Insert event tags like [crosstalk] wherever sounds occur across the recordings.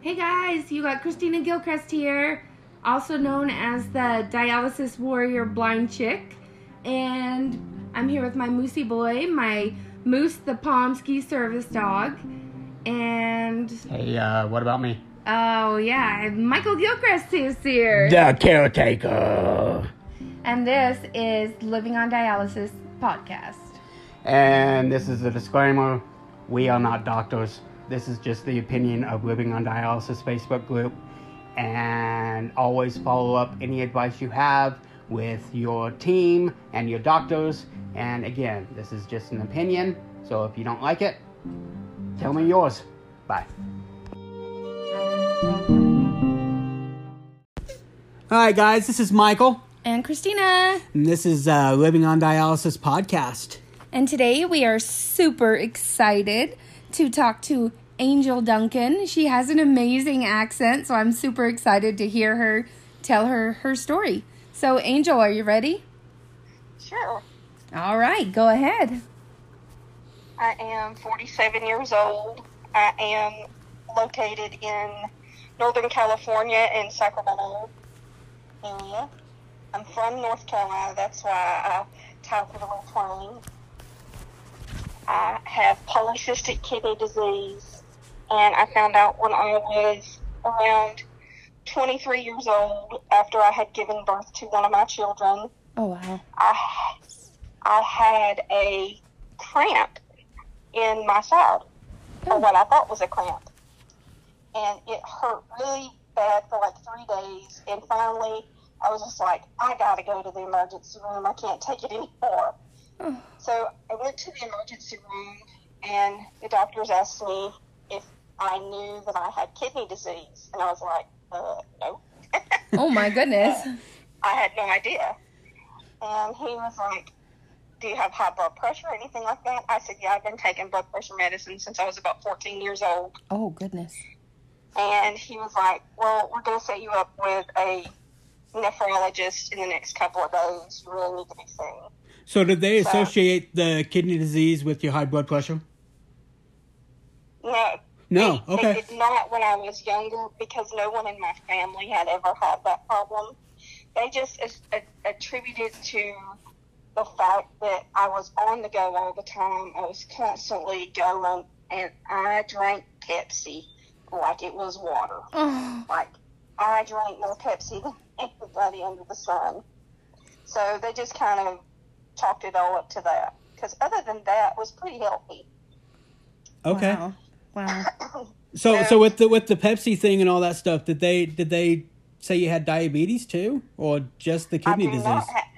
Hey guys, you got Christina Gilchrist here, also known as the dialysis warrior blind chick. And I'm here with my Moosey boy, my Moose the Pomsky service dog. And Hey, uh, what about me? oh yeah, Michael Gilchrist is here. The caretaker. And this is Living on Dialysis podcast. And this is a disclaimer. We are not doctors. This is just the opinion of Living on Dialysis Facebook group. And always follow up any advice you have with your team and your doctors. And again, this is just an opinion. So if you don't like it, tell me yours. Bye. All right, guys. This is Michael. And Christina. And this is uh, Living on Dialysis podcast. And today we are super excited to talk to Angel Duncan. She has an amazing accent, so I'm super excited to hear her tell her her story. So, Angel, are you ready? Sure. All right, go ahead. I am 47 years old. I am located in Northern California in Sacramento area. I'm from North Carolina. That's why I talk with a little twang. I have polycystic kidney disease, and I found out when I was around 23 years old after I had given birth to one of my children. Oh, wow. I, I had a cramp in my side, or oh. what I thought was a cramp. And it hurt really bad for like three days. And finally, I was just like, I gotta go to the emergency room. I can't take it anymore. Oh. So I went to the emergency room, and the doctors asked me if I knew that I had kidney disease. And I was like, uh, no. Oh, my [laughs] goodness. I had no idea. And he was like, Do you have high blood pressure or anything like that? I said, Yeah, I've been taking blood pressure medicine since I was about 14 years old. Oh, goodness. And he was like, Well, we're going to set you up with a nephrologist in the next couple of days. You really need to be seen. So, did they So- associate the kidney disease with your high blood pressure? No. No, They, okay. They did not when I was younger because no one in my family had ever had that problem. They just as- a- attributed to the fact that I was on the go all the time. I was constantly going, and I drank Pepsi like it was water. [sighs] Like I drank more Pepsi than [laughs] anybody under the sun. So they just kind of chalked it all up to that. Because other than that, was pretty healthy. Okay. Wow. Wow. [laughs] So, so with the with the Pepsi thing and all that stuff, did they did they say you had diabetes too, or just the kidney I do disease? ha-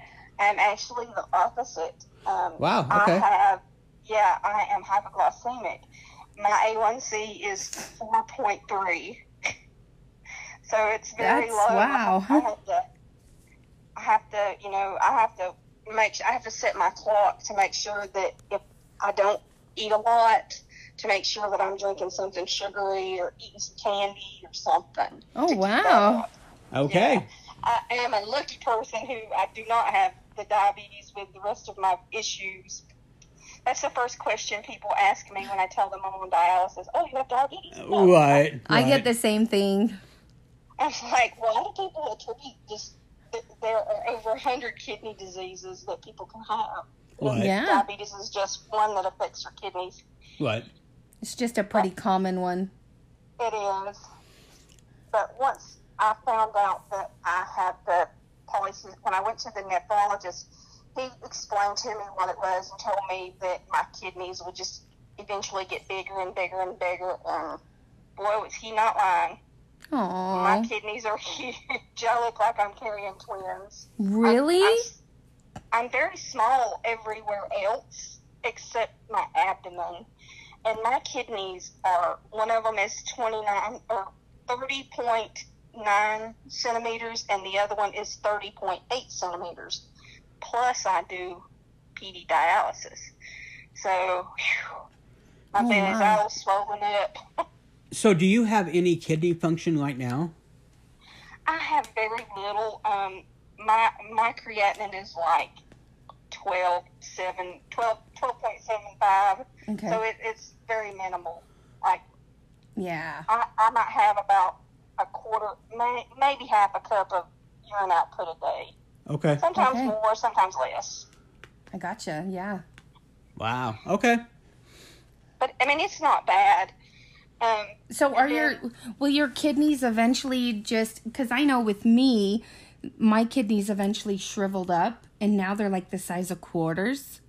I'm actually the opposite. Um, Wow, I okay. have, yeah, I am hypoglycemic. My A1C is 4.3. [laughs] so it's very That's- low. wow. I have to, I have to, you know, I have to make, I have to set my clock to make sure that if I don't eat a lot, to make sure that I'm drinking something sugary or eating some candy or something. Oh, to keep that wow. Okay. Yeah. I am a lucky person who I do not have the diabetes with the rest of my issues. That's the first question people ask me when I tell them I'm on dialysis. Oh, you have diabetes? No. Right. I get the same thing. I'm like, well, how do people attribute just that there are over 100 kidney diseases that people can have? Right. Yeah. Diabetes is just one that affects your kidneys. Right. It's just a pretty common one. It is. But once I found out that I had the polycystic, when I went to the nephrologist, he explained to me what it was and told me that my kidneys would just eventually get bigger and bigger and bigger. And boy, was he not lying. My Oh, kidneys are huge. I look like I'm carrying twins. I'm- really? I'm, I'm very small everywhere else except my abdomen. And my kidneys are, one of them is 29 or 30.9 centimeters, and the other one is 30.8 centimeters. Plus, I do PD dialysis. So, whew, my Oh, bed is all swollen up. [laughs] So, do you have any kidney function right now? I have very little. Um, my my creatinine is like 12, 7, 12, 12.75. Okay. So it, it's very minimal. Like Yeah. I, I might have about a quarter, may, maybe half a cup of urine output a day. Okay. Sometimes Okay. more, sometimes less. I gotcha. Yeah. Wow. Okay. But I mean, it's not bad. Um, So are And your will your kidneys eventually just because I know with me, my kidneys eventually shriveled up and now they're like the size of quarters.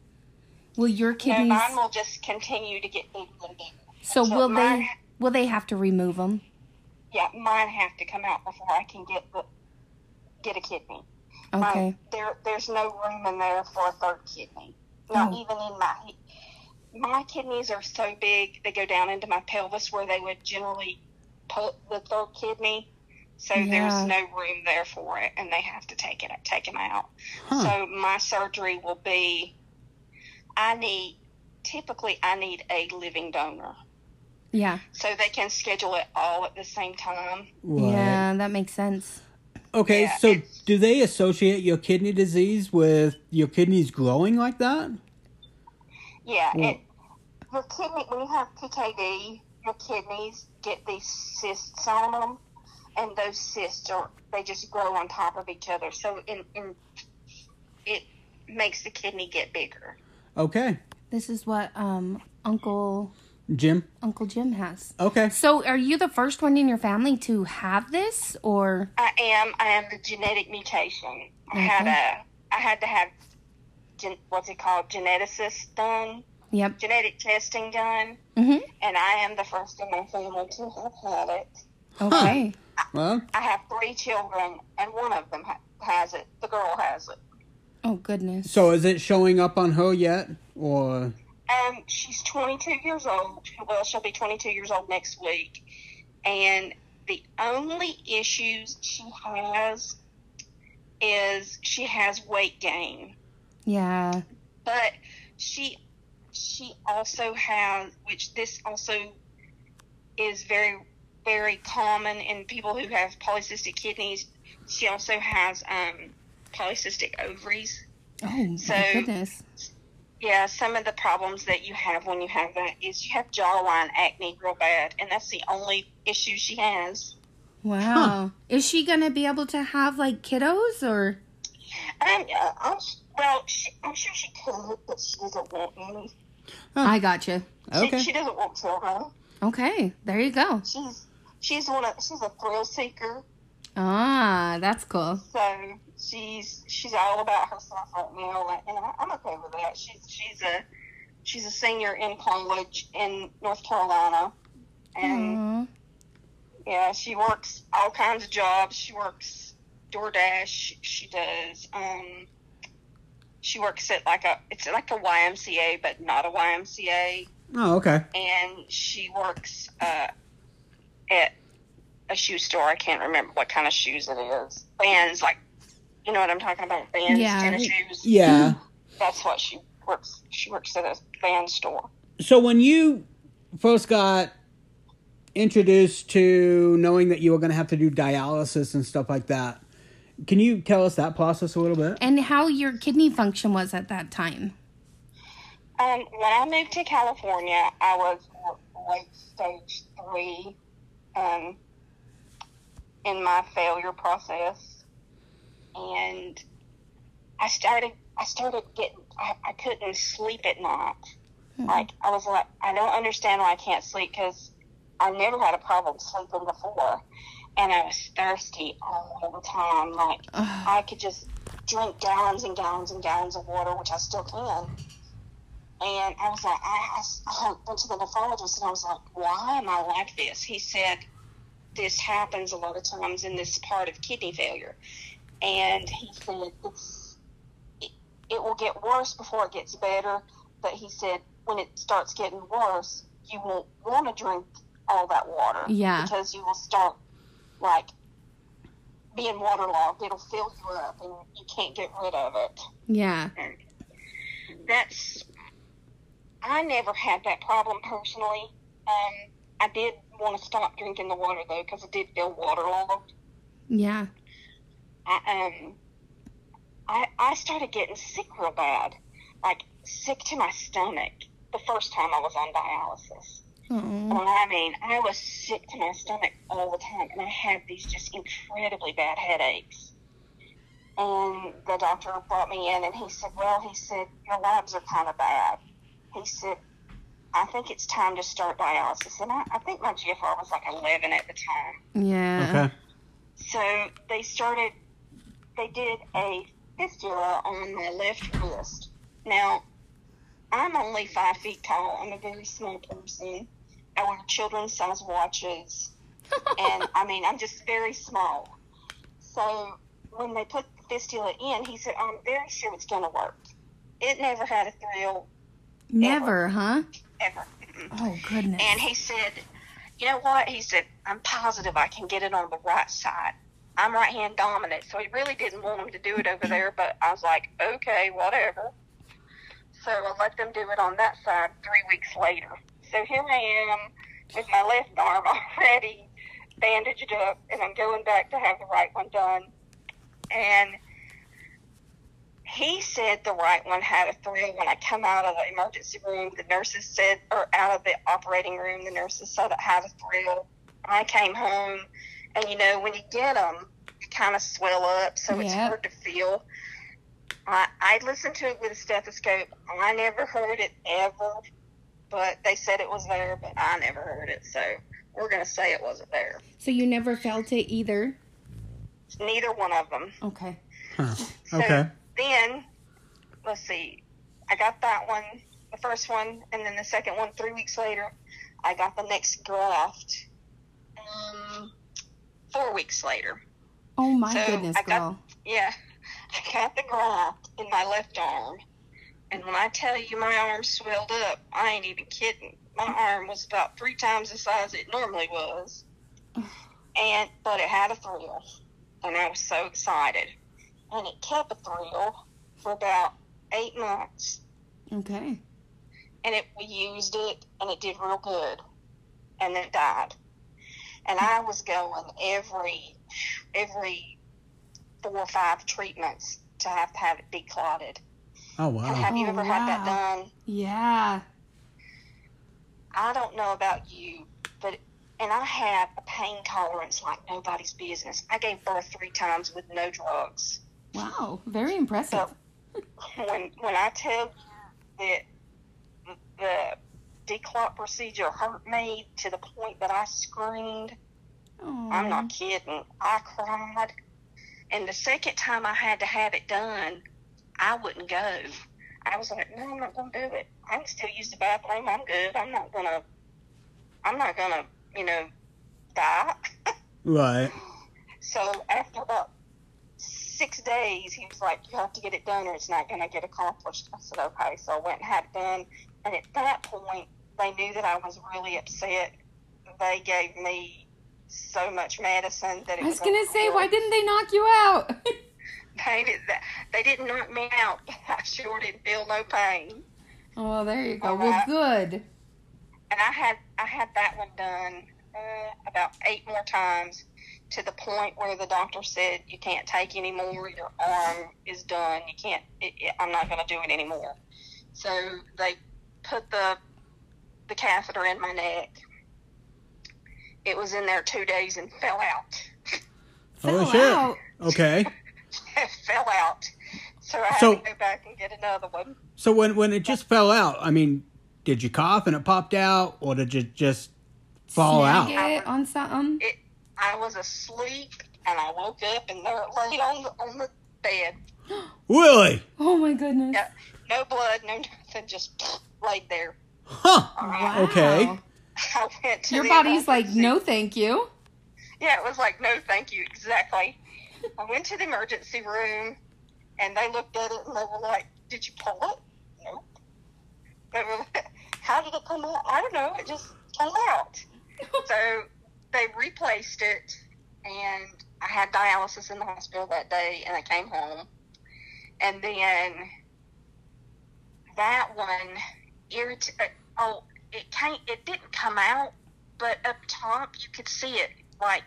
Will your no, kidneys? mine will just continue to get bigger and bigger. so will mine- they will they have to remove them? Yeah, mine have to come out before I can get the get a kidney. Mine- Okay. there, there's no room in there for a third kidney. Not Oh. even in my. My kidneys are so big they go down into my pelvis where they would generally put the third kidney. So Yeah. there's no room there for it, and they have to take it take them out. Huh. So my surgery will be. I need typically I need a living donor, Yeah. so they can schedule it all at the same time. Right. Yeah, that makes sense. Okay, Yeah, so do they associate your kidney disease with your kidneys growing like that? Yeah, Well- it, your kidney when you have PKD, your kidneys get these cysts on them, and those cysts are they just grow on top of each other. So in, in it makes the kidney get bigger. Okay. This is what um Uncle Jim? Uncle Jim has. Okay. So are you the first one in your family to have this or I am I am the genetic mutation. I had a I had to have gen, what's it called geneticist done, Yep. genetic testing done, Mhm. and I am the first in my family to have had it. Okay. Well, I have three children, and one of them ha- has it. The girl has it. Oh goodness. so is it showing up on her yet? Or. Um, she's 22 years old. Well, she'll be 22 years old next week. And the only issues she has is she has weight gain. Yeah. But she she also has, which this also is very very common in people who have polycystic kidneys. She also has um, polycystic ovaries. Oh So- my goodness. Yeah, some of the problems that you have when you have that is you have jawline acne real bad, and that's the only issue she has. Wow. Is she gonna be able to have like kiddos or? Um, uh, I'm, s- well, she, I'm sure she could, but she doesn't want any. I gotcha. She, Okay. she doesn't want children. Okay. There you go. She's she's one of she's a thrill seeker, Ah, that's cool. so she's she's all about herself right now, and I, I'm okay with that. She's she's a she's a senior in college in North Carolina, and. Aw. Yeah, she works all kinds of jobs. She works DoorDash. She does. Um, she works at like a it's like a YMCA, but not a YMCA. Oh, okay. And she works uh, at a shoe store. I can't remember what kind of shoes it is. Vans, like you know what I'm talking about? Vans, Yeah. tennis shoes. Yeah. [clears throat] That's what she works. She works at a band store. So when you first got introduced to knowing that you were going to have to do dialysis and stuff like that, can you tell us that process a little bit? And how your kidney function was at that time? Um, when I moved to California, I was late stage three um, in my failure process, and I started. I started getting. I, I couldn't sleep at night. Like I was like, I don't understand why I can't sleep because I never had a problem sleeping before, and I was thirsty all the time. Like Ugh. I could just drink gallons and gallons and gallons of water, which I still can. And I was like, I, I, I went to the nephrologist and I was like, why am I like this? He said, this happens a lot of times in this part of kidney failure. And he said, it's, it, it will get worse before it gets better. But he said, when it starts getting worse, you won't want to drink all that water. Yeah. Because you will start, like, being waterlogged. It'll fill you up and you can't get rid of it Yeah. that's I never had that problem personally. Um, I did want to stop drinking the water though because I did feel waterlogged. Yeah. I um, I I started getting sick real bad, like sick to my stomach the first time I was on dialysis. Mm-hmm. And I mean, I was sick to my stomach all the time, and I had these just incredibly bad headaches. And the doctor brought me in, and he said, "Well, he said your labs are kind of bad." He said, "I think it's time to start dialysis." And I, I think my GFR was like 11 at the time. Yeah. Okay. So they started, they did a fistula on my left wrist. Now, I'm only five feet tall. I'm a very small person. I wear children's size watches. [laughs] and I mean, I'm just very small. So when they put the fistula in, he said, I'm very sure it's going to work. It never had a thrill, Never, huh? ever. Oh goodness. And he said, you know what? He said, I'm positive I can get it on the right side. I'm right hand dominant, so he really didn't want him to do it over there, but I was like, okay, whatever. So I let them do it on that side three weeks later. So here I am with my left arm [laughs] already bandaged up, and I'm going back to have the right one done. And he said the right one had a thrill when I come out of the emergency room. The nurses said, or out of the operating room, the nurses said it had a thrill. I came home, and you know, when you get them, you kind of swell up, so it's hard to feel. I, I listened to it with a stethoscope. I never heard it ever, but they said it was there, but I never heard it, so we're going to say it wasn't there. so you never felt it either? Neither one of them. Okay. Huh. So Okay. then, let's see, I got that one, the first one, and then the second one three weeks later. I got the next graft um, four weeks later. Oh my So, goodness, I got- girl. Yeah, [laughs] I got the graft in my left arm. And when I tell you my arm swelled up, I ain't even kidding. My arm was about three times the size it normally was. And but it had a thrill. And I was so excited. And it kept a thrill for about eight months. Okay. And it we used it and it did real good. And then it died. And I was going every every four or five treatments to have to have it declotted. Oh And wow. have you Oh, ever had that oh, done? Yeah. I don't know about you, but and I have a pain tolerance like nobody's business. I gave birth three times with no drugs. Wow. Very impressive. When when I tell you that the declot procedure hurt me to the point that I screamed, I'm not kidding. I cried. And the second time I had to have it done, I wouldn't go. I was like, no, I'm not going to do it. I can still use the bathroom. I'm good. I'm not going to, I'm not going to, you know, die. [laughs] Right. so after about six days, he was like, you have to get it done or it's not going to get accomplished. I said, okay. So I went and had it done. And at that point, they knew that I was really upset. They gave me so much medicine that it I was was gonna say, why didn't they knock you out? [laughs] They, did that. they didn't knock me out. [laughs] I sure didn't feel no pain. oh, there you go. All Well, right. good. And I had I had that one done uh, about eight more times to the point where the doctor said you can't take anymore. Your arm is done. You can't. It, it, I'm not going to do it anymore. So they put the the catheter in my neck. It was in there two days and fell out. [laughs] Holy Fell shit. out. Okay. It [laughs] fell out. So I had So- to go back and get another one. So when when it just fell out, I mean, did you cough and it popped out, or did you just fall Snag out? it on something. It. I was asleep and I woke up and there it laid on the, on the bed. [gasps] Really? Oh my goodness. Yeah, no blood, no nothing, just [sniffs] laid there. Huh. All right. Wow. Okay. [laughs] I went to Your the body's like, no, thank you. Yeah, it was like, no, thank you, exactly. I went to the emergency room, and they looked at it and they were like, "Did you pull it?" Nope. They were, how did it come out? I don't know. It just came out. so they replaced it, and I had dialysis in the hospital that day, and I came home, and then that one irrit- Oh, it came. It didn't come out, but up top you could see it. Like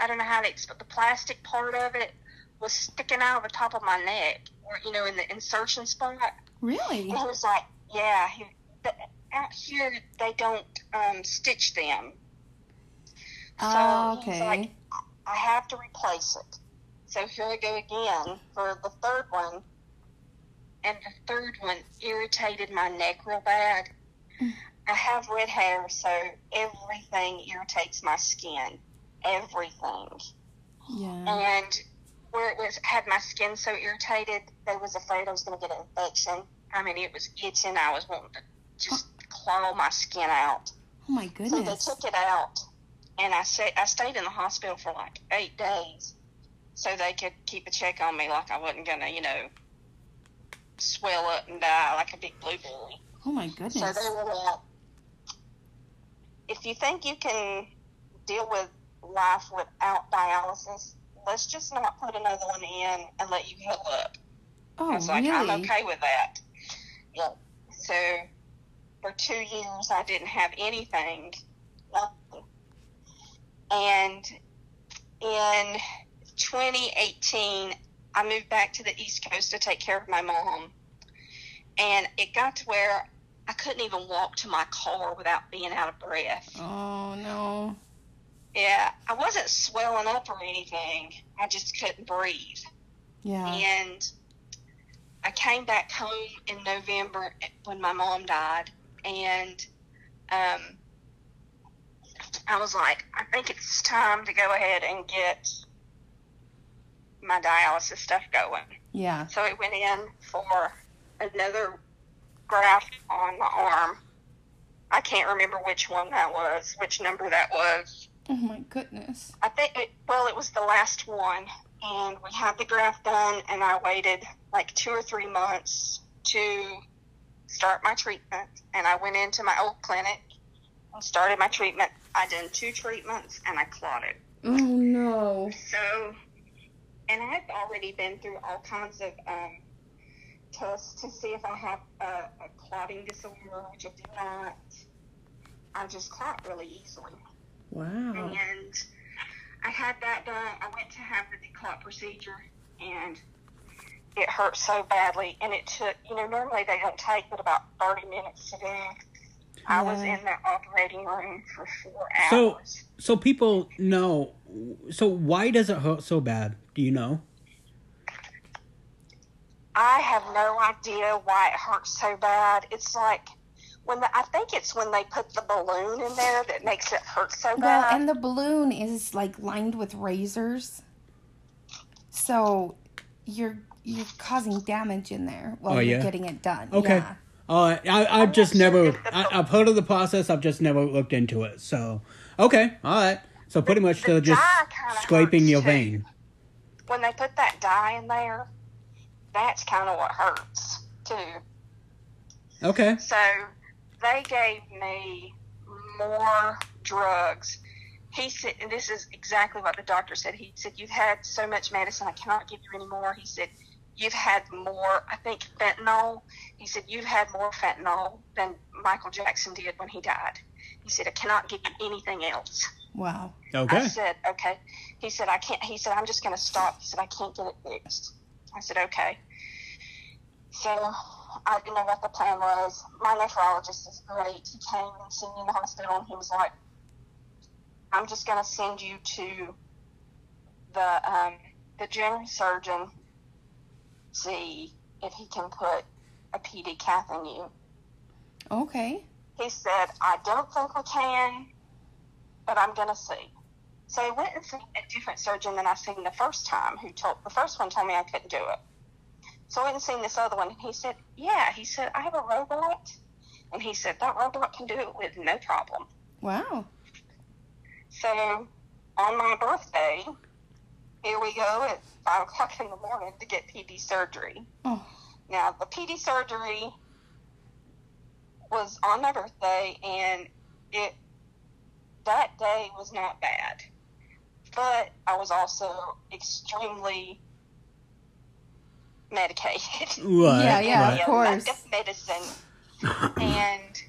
I don't know how to explain. The plastic part of it was sticking out of the top of my neck, or you know, in the insertion spot. Really? And he was like, "Yeah, he, the, out here they don't um, stitch them. So Oh, okay. like, I have to replace it. So here I go again for the third one. And the third one irritated my neck real bad. I have red hair, so everything irritates my skin. Everything. yeah. And where it was had my skin so irritated, they was afraid I was going to get an infection. I mean, it was itching. I was wanting to just claw my skin out. Oh my goodness! So they took it out, and I say I stayed in the hospital for like eight days, so they could keep a check on me, like I wasn't gonna, you know, swell up and die like a big blueberry. Oh my goodness! So they were like, if you think you can deal with life without dialysis, let's just not put another one in and let you heal up. Oh I was like, I'm okay with that. Yep. So for two years, I didn't have anything. Nothing. And in 2018, I moved back to the East Coast to take care of my mom. And it got to where I couldn't even walk to my car without being out of breath. Oh no. Yeah, I wasn't swelling up or anything. I just couldn't breathe. Yeah. And I came back home in November when my mom died, and um, I was like, I think it's time to go ahead and get my dialysis stuff going. Yeah. So I went in for another graft on my arm. I can't remember which one that was, which number that was. Oh my goodness. I think it, well, it was the last one, and we had the graft done, and I waited like two or three months to start my treatment, and I went into my old clinic and started my treatment. I done two treatments, and I clotted. Oh no. So, and I've already been through all kinds of um, tests to see if I have a, a clotting disorder, which I do not. I just clot really easily. Wow. And I had that done. I went to have the declot procedure, and it hurt so badly. And it took, you know, normally they don't take but about 30 minutes to do. I was in the operating room for four hours. So-. So people know. So why does it hurt so bad? Do you know? I have no idea why it hurts so bad. It's like when the, I think it's when they put the balloon in there that makes it hurt so Well, bad. and the balloon is like lined with razors, so you're you're causing damage in there while Oh, you're getting it done. Okay. Yeah. Uh, I I've just sure never. I, I've heard of the process. I've just never looked into it. So okay, all right. So pretty much the they're just scraping your too. vein. when they put that dye in there, that's kind of what hurts too. Okay. So they gave me more drugs. He said, and this is exactly what the doctor said. He said, You've had so much medicine, I cannot give you any more. He said, You've had more, I think, fentanyl. He said, You've had more fentanyl than Michael Jackson did when he died. He said, I cannot give you anything else. Wow. Okay. I Okay. said, okay. He said, I can't. He said, I'm just going to stop. He said, I can't get it fixed. I said, okay. So I didn't know what the plan was. My nephrologist is great. He came and seen me in the hospital, and he was like, I'm just going to send you to the um, the general surgeon, see if he can put a PD cath in you. Okay. He said, I don't think we can, but I'm going to see. So I went and seen a different surgeon than I seen the first time, who told the first one told me I couldn't do it. So I went and seen this other one, and he said, Yeah, he said, I have a robot. And he said, That robot can do it with no problem. Wow. So on my birthday, here we go at 5 o'clock in the morning to get PD surgery. Oh. Now, the PD surgery was on my birthday, and it that day was not bad. But I was also extremely medicated. [laughs] Right. Yeah, yeah, right. of course. Enough medicine. and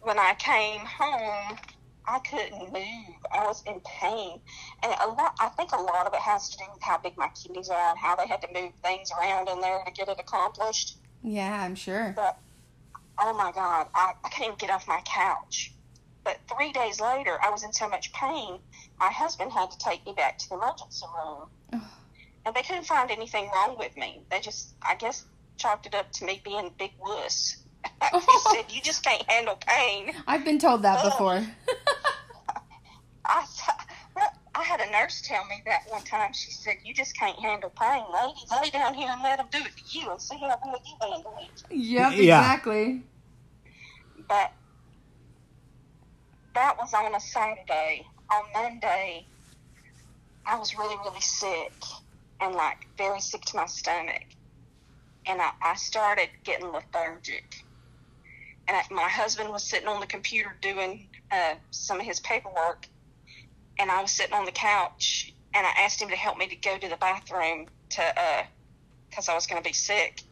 when I came home, I couldn't move. I was in pain, and a lot. I think a lot of it has to do with how big my kidneys are and how they had to move things around in there to get it accomplished. Yeah, I'm sure. But oh my God, I, I can't even get off my couch. But But three days later, I was in so much pain, my husband had to take me back to the emergency room. Ugh. And they couldn't find anything wrong with me. They just, I guess, chalked it up to me being a big wuss. [laughs] they said, You just can't handle pain. I've been told that Oh. before. [laughs] I, well, I had a nurse tell me that one time. She said, "You just can't handle pain, lady. Lay down here and let them do it to you, and see how good you handle it." yep, Yeah. exactly. But that was on a Saturday. On Monday, I was really, really sick and like very sick to my stomach, and I, I started getting lethargic. And I, my husband was sitting on the computer doing uh, some of his paperwork, and I was sitting on the couch, and I asked him to help me to go to the bathroom to, because I was going to be sick.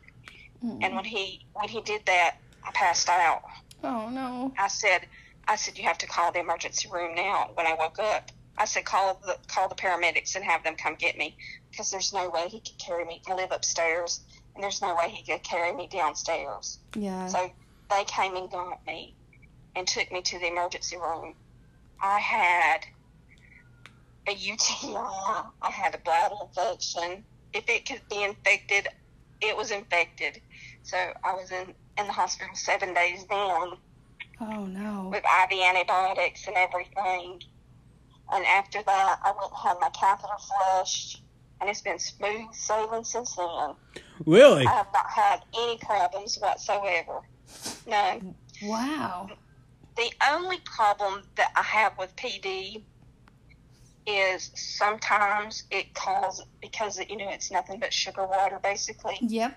And when he when he did that, I passed out. Oh no. I said, I said you have to call the emergency room now. When I woke up, I said call the call the paramedics and have them come get me because there's no way he could carry me. I live upstairs, and there's no way he could carry me downstairs. Yeah. So they came and got me and took me to the emergency room. I had a UTI. I had a bladder infection. If it could be infected, it was infected. So I was in, in the hospital seven days then oh no. with IV antibiotics and everything. And after that, I went and had my catheter flushed, and it's been smooth sailing since then. Really? I have not had any problems whatsoever. None. Wow. The only problem that I have with PD is sometimes it causes, because, you know, it's nothing but sugar water basically, Yep.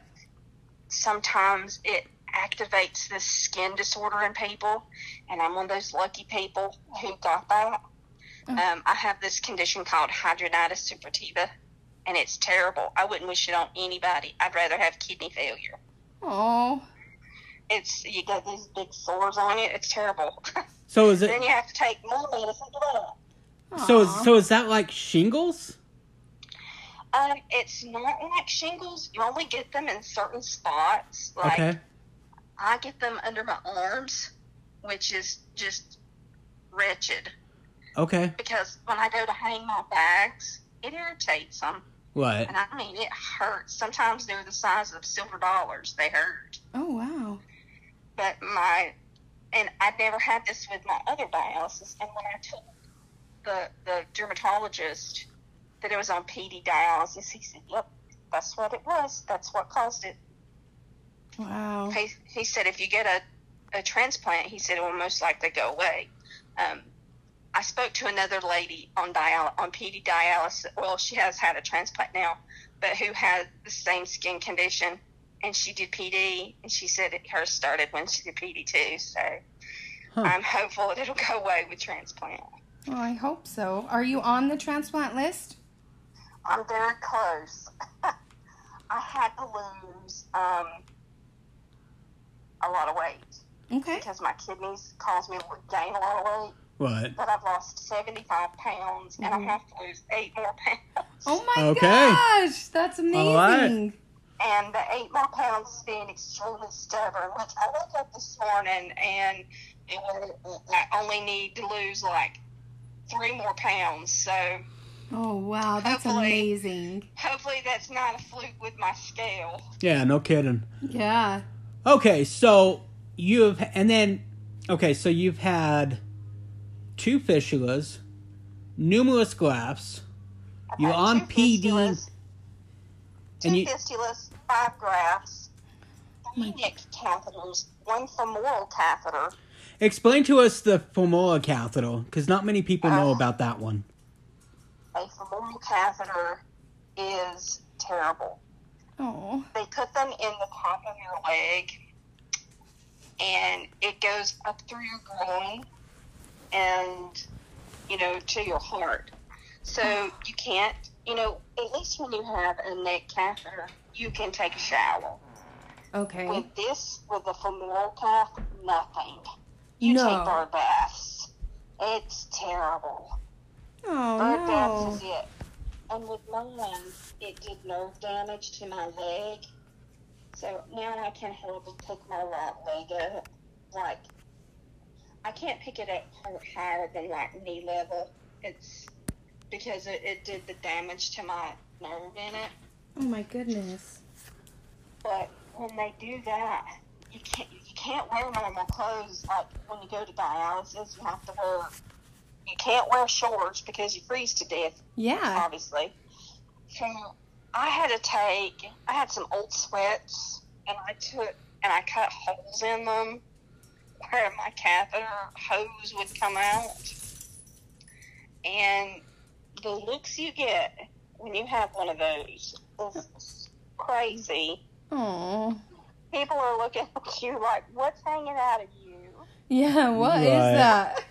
sometimes it activates this skin disorder in people, and I'm one of those lucky people who got that. Oh. Um, I have this condition called hidradenitis suppurativa, and it's terrible. I wouldn't wish it on anybody. I'd rather have kidney failure. Oh. It's you got these big sores on it. It's terrible. So is it? [laughs] then you have to take more medicine for that. So is, Aw. so is that like shingles? Um, it's not like shingles. You only get them in certain spots. Like Okay. I get them under my arms, which is just wretched. Okay. Because when I go to hang my bags, it irritates them, What? and I mean it hurts. Sometimes they're the size of silver dollars. They hurt. Oh wow. But my, and I never had this with my other dialysis. And when I told the the dermatologist that it was on PD dialysis, he said, "Yep, that's what it was. That's what caused it." Wow. He, he said if you get a, a transplant, he said it will most likely go away. Um, I spoke to another lady on dial on PD dialysis. Well, she has had a transplant now, but who had the same skin condition, and she did PD, and she said it, hers started when she did PD too. So Huh. I'm hopeful that it'll go away with transplant. Oh, I hope so. Are you on the transplant list? I'm very close. [laughs] I had to lose um, a lot of weight Okay. because my kidneys caused me to gain a lot of weight. What? but I've lost 75 pounds and Mhm. I have to lose eight more pounds. Oh my Okay. gosh, that's amazing. right. And the eight more pounds is being extremely stubborn, which I woke up this morning and it was, I only need to lose like three more pounds. So Oh wow, that's Hopefully. amazing. hopefully that's not a fluke with my scale. Yeah. No kidding. Yeah. Okay. So you've and then okay. So you've had two fistulas, numerous grafts. You're had on two PD, fistulas, Two and you- fistulas, five grafts, three neck catheters, one femoral catheter. Explain to us the femoral catheter, because not many people know Uh, about that one. A femoral catheter is terrible. Oh. they put them in the top of your leg and it goes up through your groin and you know to your heart so you can't you know at least when you have a neck catheter you can take a shower Okay. with this with the femoral cath nothing you No. take bird baths it's terrible Oh bird baths no. is it and with mine it did nerve damage to my leg so now I can hardly pick my right leg up. Like, I can't pick it up higher than like knee level. It's because it, it did the damage to my nerve in it. Oh my goodness. But when they do that, you can't you can't wear normal clothes. Like when you go to dialysis, you have to wear. You can't wear shorts because you freeze to death. Yeah. Obviously. So I had to take. I had some old sweats, and I took and I cut holes in them where my catheter hose would come out. And the looks you get when you have one of those is crazy. Oh. People are looking at [laughs] you like, what's hanging out of you? Yeah, what is Right. that?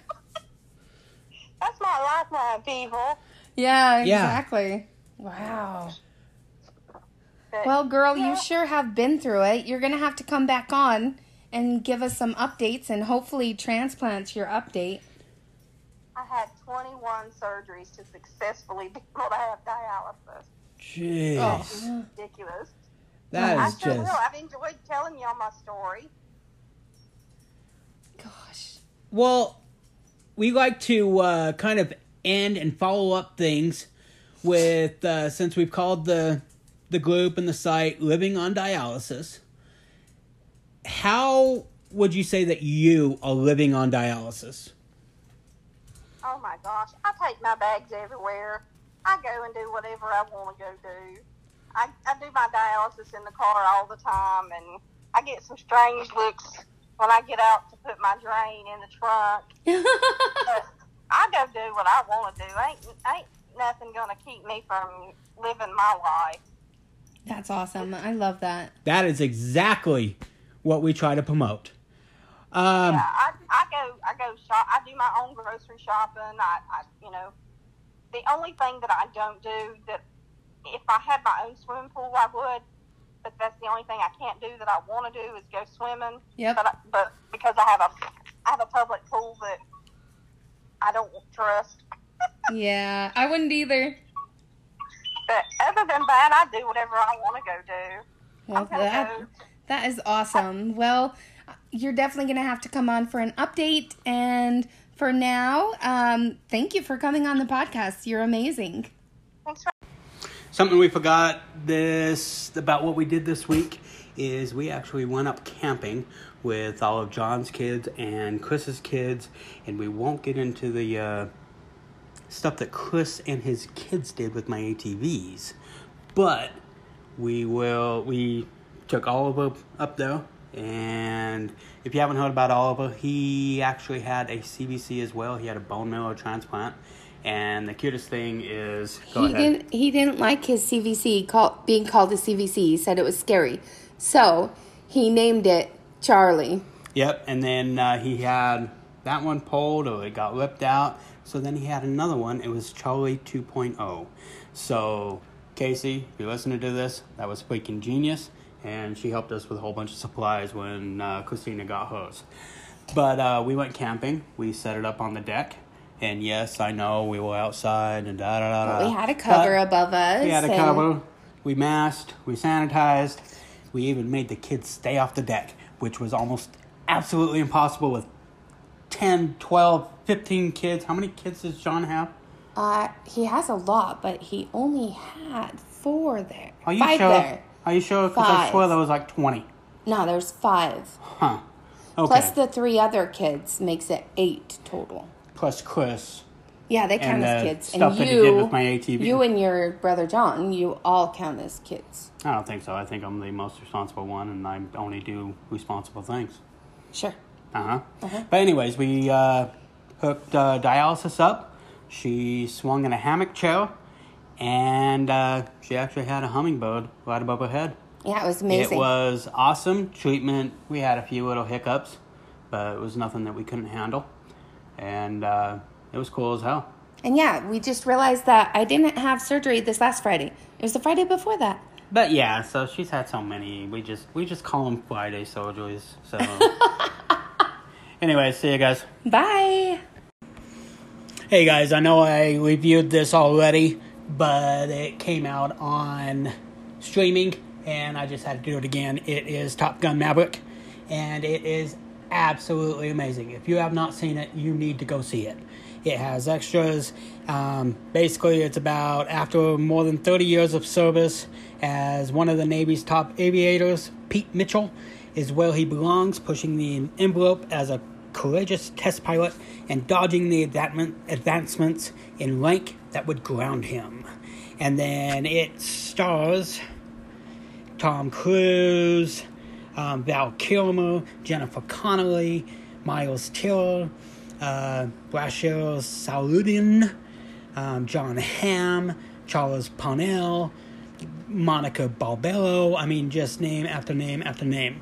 That's my lifeline, people. Yeah, Yeah. exactly. Wow. But, Well, girl, Yeah. you sure have been through it. You're going to have to come back on and give us some updates and hopefully transplants your update. I had 21 surgeries to successfully be able to have dialysis. Jeez. Oh. Ridiculous. That I is still will. I've enjoyed telling y'all my story. Gosh. Well, we like to uh, kind of end and follow up things with uh, since we've called the the group and the site "Living on Dialysis." How would you say that you are living on dialysis? Oh my gosh, I take my bags everywhere. I go and do whatever I want to go do. I, I do my dialysis in the car all the time, and I get some strange looks when I get out to put my drain in the trunk. [laughs] But I go do what I want to do. Ain't ain't nothing gonna keep me from living my life. That's awesome. I love that. That is exactly what we try to promote. Um, yeah, I, I go I go shop. I do my own grocery shopping. I, I you know, the only thing that I don't do that if I had my own swimming pool, I would. But that's the only thing I can't do that I want to do is go swimming. Yep. But I, but because I have a I have a public pool that I don't trust. [laughs] Yeah, I wouldn't either. But other than that, I do whatever I want to go do. Well, I'm gonna that, go. That is awesome. Well, you're definitely going to have to come on for an update. And for now, um, thank you for coming on the podcast. You're amazing. Thanks for Something we forgot this about what we did this week is we actually went up camping with all of John's kids and Chris's kids, and we won't get into the uh, stuff that Chris and his kids did with my ATVs, but we will. We took Oliver up there, and if you haven't heard about Oliver, he actually had a CVC as well. He had a bone marrow transplant. And the cutest thing is, go he ahead. didn't. He didn't like his CVC call, being called a CVC. He said it was scary, so he named it Charlie. Yep, and then uh, he had that one pulled or it got ripped out. So then he had another one. It was Charlie 2.0. So, Casey, if you're listening to this, that was freaking genius. And she helped us with a whole bunch of supplies when uh, Christina got hers. But uh, we went camping. We set it up on the deck. And yes, I know we were outside and da da da da. We had a cover But- above us. we had a cover. We masked. We sanitized. We even made the kids stay off the deck, which was almost absolutely impossible with 10, 12, 15 kids. How many kids does John have? Uh, he has a lot, but he only had four there. Are you five sure? there. Are you sure? Because I Five. swear there was like 20. No, there's five. Huh. Okay. Plus the three other kids makes it eight total. Plus Chris. Yeah, they count And as the kids. stuff and that he you, did with my ATV. you and your brother John, you all count as kids. I don't think so. I think I'm the most responsible one, and I only do responsible things. Sure. Uh-huh. But anyways, we uh, hooked uh, dialysis up. She swung in a hammock chair, and uh, she actually had a hummingbird right above her head. Yeah, it was amazing. It was awesome treatment. We had a few little hiccups, but it was nothing that we couldn't handle, and uh, it was cool as hell. And yeah, we just realized that I didn't have surgery this last Friday. It was the Friday before that. But yeah, so she's had so many. We just we just call them Friday surgeries. So, [laughs] anyways, see you guys. Bye. Hey guys, I know I reviewed this already, but it came out on streaming and I just had to do it again. It is Top Gun Maverick and it is absolutely amazing. If you have not seen it, you need to go see it. It has extras. Um, basically, it's about after more than 30 years of service as one of the Navy's top aviators, Pete Mitchell is where he belongs, pushing the envelope as a courageous test pilot and dodging the advancements in rank that would ground him. And then it stars Tom Cruise, um, Val Kilmer, Jennifer Connelly, Miles Teller, uh, Rachel Saludin, um, Jon Hamm, Charles Parnell, Monica Barbaro. I mean, just name after name after name.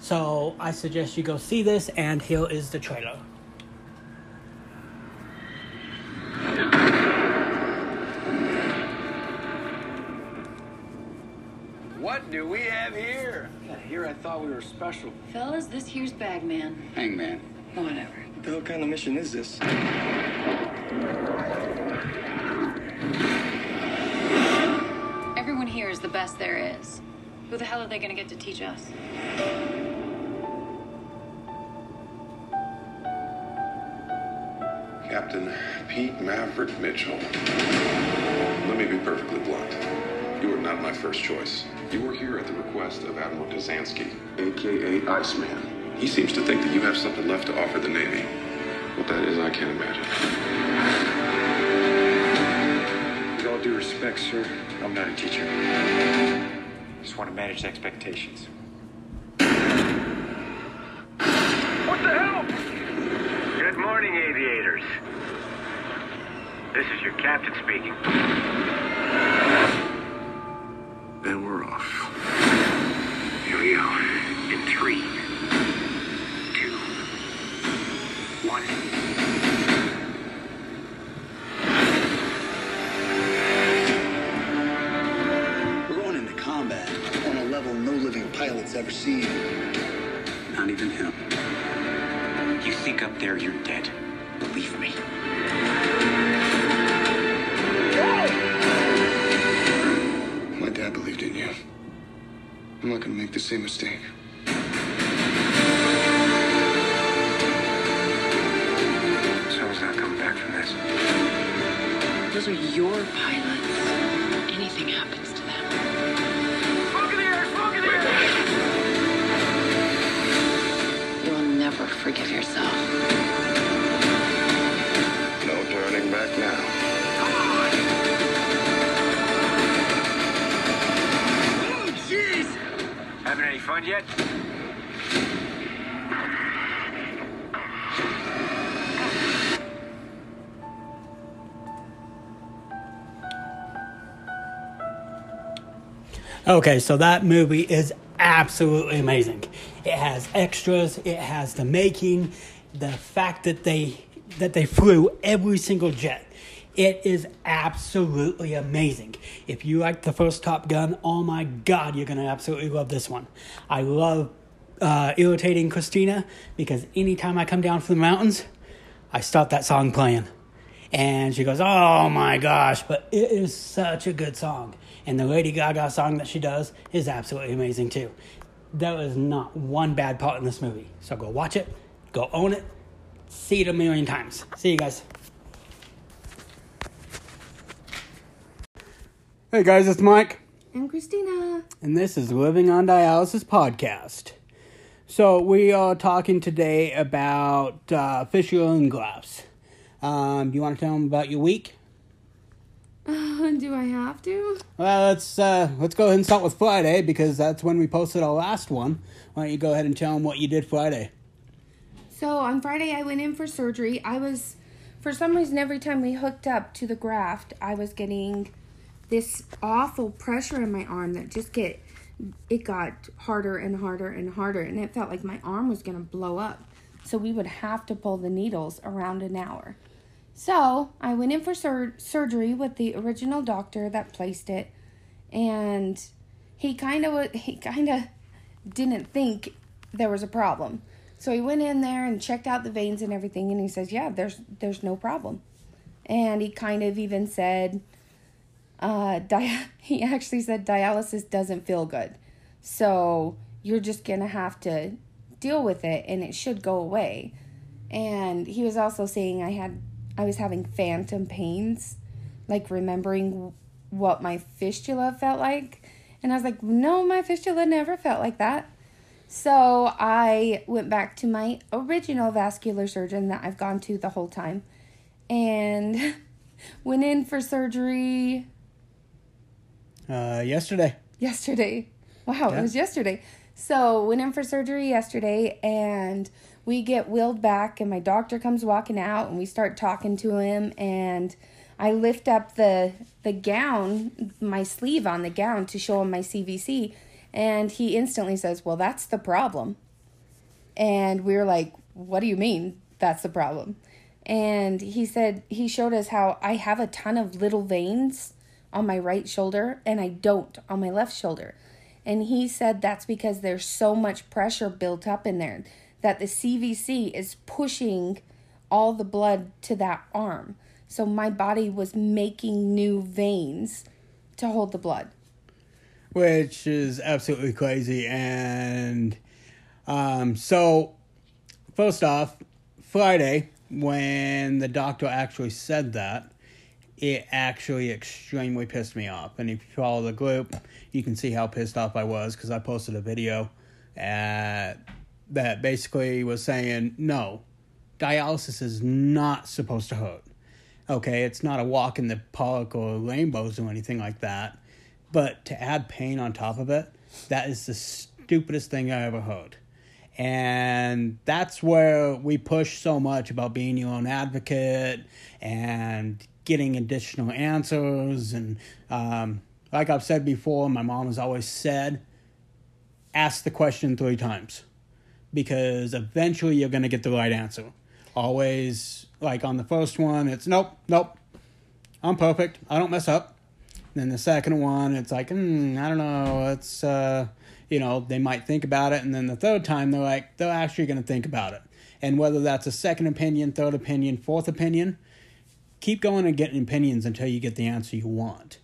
So I suggest you go see this, and here is the trailer. What do we have here? Here I thought we were special. Fellas, this here's Bagman. Hangman. Whatever. What the hell kind of mission is this? Everyone here is the best there is. Who the hell are they gonna get to teach us? Captain Pete Maverick Mitchell. Let me be perfectly blunt. You are not my first choice. You are here at the request of Admiral Kazansky, aka Iceman. He seems to think that you have something left to offer the Navy. What that is, I can't imagine. With all due respect, sir, I'm not a teacher. I Just want to manage expectations. What the hell? Good morning, aviators. This is your captain speaking. Okay, so that movie is absolutely amazing. It has extras, it has the making, the fact that they that they flew every single jet. It is absolutely amazing. If you like the first Top Gun, oh my god, you're gonna absolutely love this one. I love uh, irritating Christina because anytime I come down from the mountains, I start that song playing. And she goes, Oh my gosh, but it is such a good song. And the Lady Gaga song that she does is absolutely amazing too. There is not one bad part in this movie. So go watch it, go own it, see it a million times. See you guys. Hey guys, it's Mike, And Christina. and this is Living on Dialysis Podcast. So, we are talking today about uh, fistula and gloves. Um, do you want to tell them about your week? [laughs] do I have to? Well, let's uh, let's go ahead and start with Friday because that's when we posted our last one. Why don't you go ahead and tell them what you did Friday? So on Friday, I went in for surgery. I was, for some reason, every time we hooked up to the graft, I was getting this awful pressure in my arm that just get, it got harder and harder and harder, and it felt like my arm was gonna blow up. So we would have to pull the needles around an hour. So I went in for sur- surgery with the original doctor that placed it, and he kind of he kind of didn't think there was a problem. So he went in there and checked out the veins and everything, and he says, "Yeah, there's there's no problem." And he kind of even said, uh, [laughs] di- he actually said dialysis doesn't feel good, so you're just gonna have to deal with it and it should go away. And he was also saying I had I was having phantom pains, like remembering what my fistula felt like. And I was like, "No, my fistula never felt like that." So I went back to my original vascular surgeon that I've gone to the whole time and [laughs] went in for surgery Uh, yesterday. yesterday. Wow, Yeah. it was yesterday. So went in for surgery yesterday and we get wheeled back and my doctor comes walking out and we start talking to him and I lift up the the gown, my sleeve on the gown to show him my CVC and he instantly says, "Well, that's the problem." And we were like, "What do you mean that's the problem?" And he said he showed us how I have a ton of little veins on my right shoulder and I don't on my left shoulder. And he said that's because there's so much pressure built up in there that the CVC is pushing all the blood to that arm. So my body was making new veins to hold the blood. which is absolutely crazy. And um, so, first off, Friday, when the doctor actually said that, it actually extremely pissed me off. And if you follow the group, you can see how pissed off I was because I posted a video uh, that basically was saying, no, dialysis is not supposed to hurt. Okay, it's not a walk in the park or rainbows or anything like that. But to add pain on top of it, that is the stupidest thing I ever heard. And that's where we push so much about being your own advocate and getting additional answers. And um, like I've said before, my mom has always said, ask the question three times because eventually you're going to get the right answer. Always, like on the first one, it's nope, nope, I'm perfect, I don't mess up. Then the second one, it's like, hmm, I don't know, it's, uh, you know, they might think about it. And then the third time, they're like, they're actually going to think about it. And whether that's a second opinion, third opinion, fourth opinion, keep going and getting opinions until you get the answer you want.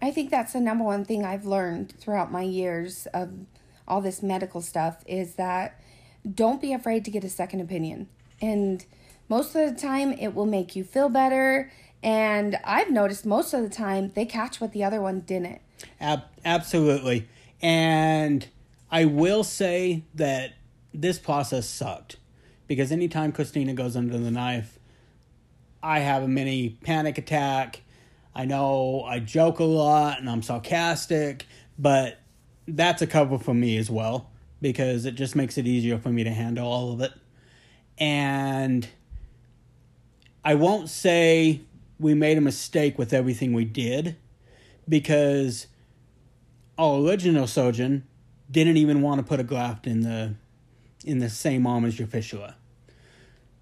I think that's the number one thing I've learned throughout my years of all this medical stuff is that don't be afraid to get a second opinion. And most of the time, it will make you feel better. And I've noticed most of the time they catch what the other one didn't. Ab- absolutely. And I will say that this process sucked because anytime Christina goes under the knife, I have a mini panic attack. I know I joke a lot and I'm sarcastic, but that's a cover for me as well because it just makes it easier for me to handle all of it. And I won't say we made a mistake with everything we did because our original surgeon didn't even want to put a graft in the in the same arm as your fistula.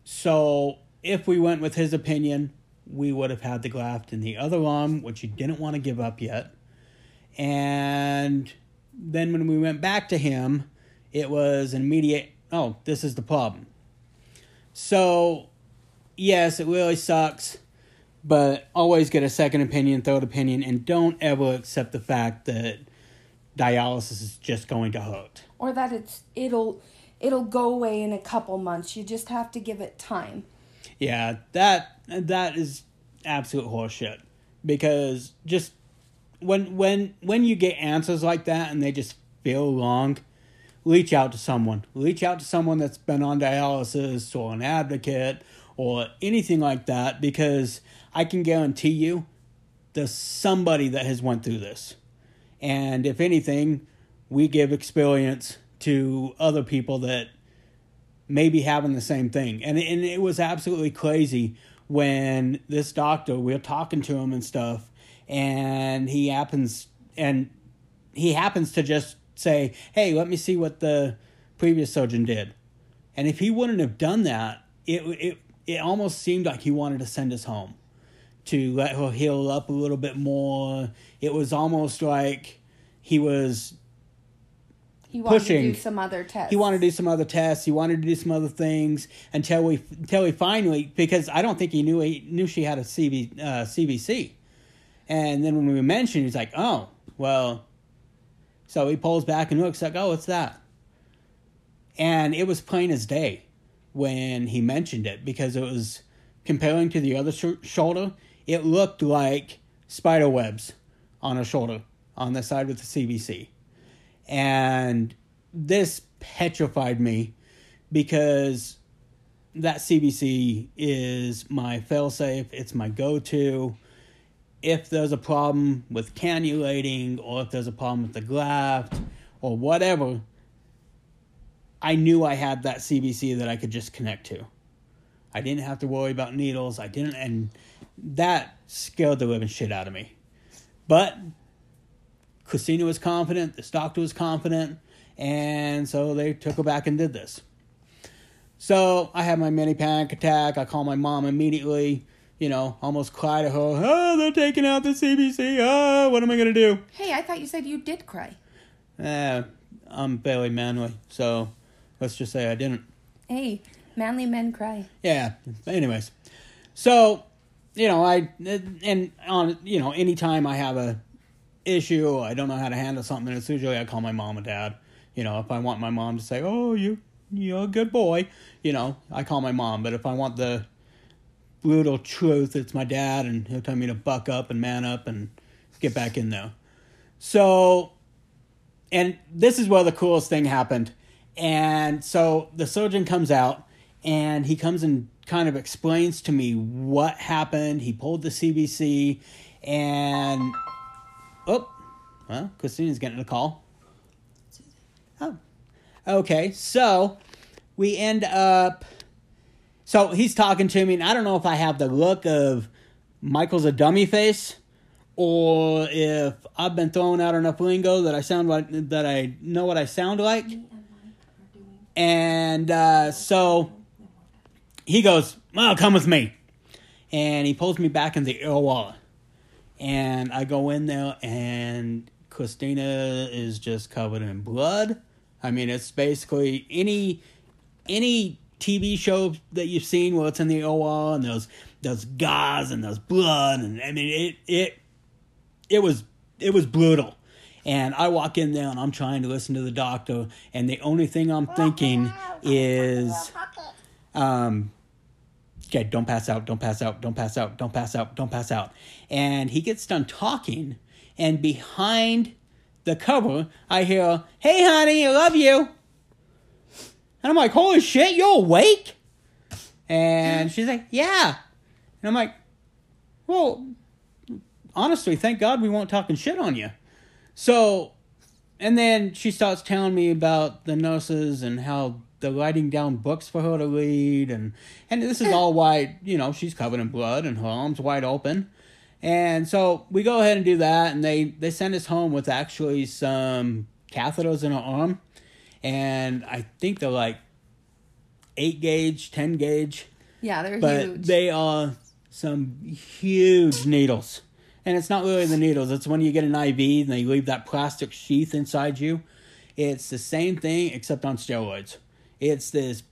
So if we went with his opinion, we would have had the graft in the other arm, which he didn't want to give up yet. And then when we went back to him, it was an immediate, oh, this is the problem. So, yes, it really sucks, but always get a second opinion, third opinion, and don't ever accept the fact that dialysis is just going to hurt. Or that it's it'll it'll go away in a couple months. You just have to give it time. Yeah, that that is absolute horseshit. Because just when when when you get answers like that and they just feel wrong, reach out to someone. Reach out to someone that's been on dialysis or an advocate or anything like that because I can guarantee you there's somebody that has went through this. And if anything, we give experience to other people that may be having the same thing. And and it was absolutely crazy when this doctor we are talking to him and stuff, and he happens and he happens to just say, "Hey, let me see what the previous surgeon did." And if he wouldn't have done that, it it it almost seemed like he wanted to send us home to let her heal up a little bit more. It was almost like he was He wanted Pushing. to do some other tests. he wanted to do some other tests. He wanted to do some other things until we until we finally because I don't think he knew he knew she had a CV, uh, CVC, and then when we mentioned, he's like, "Oh, well." So he pulls back and looks like, "Oh, what's that?" And it was plain as day when he mentioned it because it was comparing to the other sh- shoulder, it looked like spider webs on a shoulder on the side with the CVC. And this petrified me because that CVC is my failsafe, it's my go to. If there's a problem with cannulating or if there's a problem with the graft or whatever, I knew I had that CVC that I could just connect to. I didn't have to worry about needles. I didn't, and that scared the living shit out of me. But Christina was confident, this doctor was confident, and so they took her back and did this. So I had my mini panic attack. I called my mom immediately, you know, almost her, oh, they're taking out the CVC. Oh, what am I going to do? Hey, I thought you said you did cry. Eh, I'm fairly manly, so let's just say I didn't. Hey, manly men cry. Yeah. Anyways, so you know, I and on you know, anytime I have a issue, I don't know how to handle something. It's usually I call my mom and dad. You know, if I want my mom to say, "Oh, you you're a good boy," you know, I call my mom. But if I want the brutal truth, it's my dad, and he'll tell me to buck up and man up and get back in there. So, and this is where the coolest thing happened. And so the surgeon comes out and he comes and kind of explains to me what happened. He pulled the CVC and oh, well, Christina's getting a call. Oh, okay. So we end up. So he's talking to me, and I don't know if I have the look of Michael's a dummy face, or if I've been throwing out enough lingo that I sound like that I know what I sound like. And uh, so he goes, Well, come with me. And he pulls me back in the OR. And I go in there, and Christina is just covered in blood. I mean, it's basically any any TV show that you've seen where it's in the OR and there's there's gauze and there's blood and I mean it it it was it was brutal. And I walk in there and I'm trying to listen to the doctor, and the only thing I'm thinking is, um, okay, don't pass out, don't pass out, don't pass out, don't pass out, don't pass out. And he gets done talking, and behind the cover, I hear, hey, honey, I love you. And I'm like, holy shit, you're awake? And she's like, yeah. And I'm like, well, honestly, thank God we weren't talking shit on you. So, and then she starts telling me about the nurses and how they're writing down books for her to read, and and this is all why you know she's covered in blood and her arms wide open, and so we go ahead and do that, and they they send us home with actually some catheters in her arm, and I think they're like eight gauge, ten gauge, Yeah, they're but huge. they are some huge needles. And it's not really the needles, it's when you get an IV and they leave that plastic sheath inside you. It's the same thing except on steroids. It's this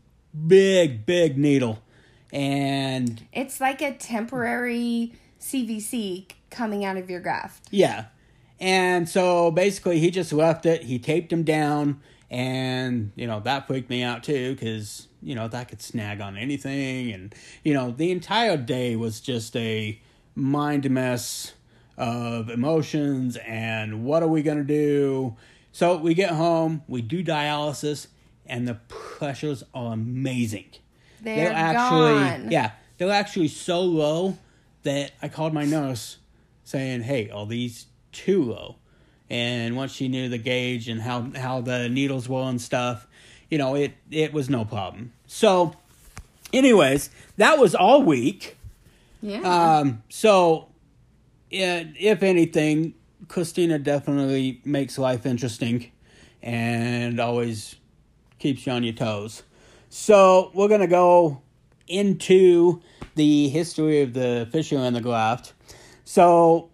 big, big needle. And It's like a temporary CVC coming out of your graft. yeah. And so basically, he just left it. He taped him down. And, you know, that freaked me out too because, you know, that could snag on anything. And, you know, the entire day was just a mind mess of emotions and what are we going to do. So we get home, we do dialysis, and the pressures are amazing. They're actually, gone. yeah, they're actually so low that I called my nurse saying, "Hey, are these too low?" And once she knew the gauge and how how the needles were and stuff, you know, it it was no problem. So, anyways, that was all week. Yeah. Um, so, yeah, if anything, Christina definitely makes life interesting and always keeps you on your toes. So, we're going to go into the history of the fissure and the graft. So,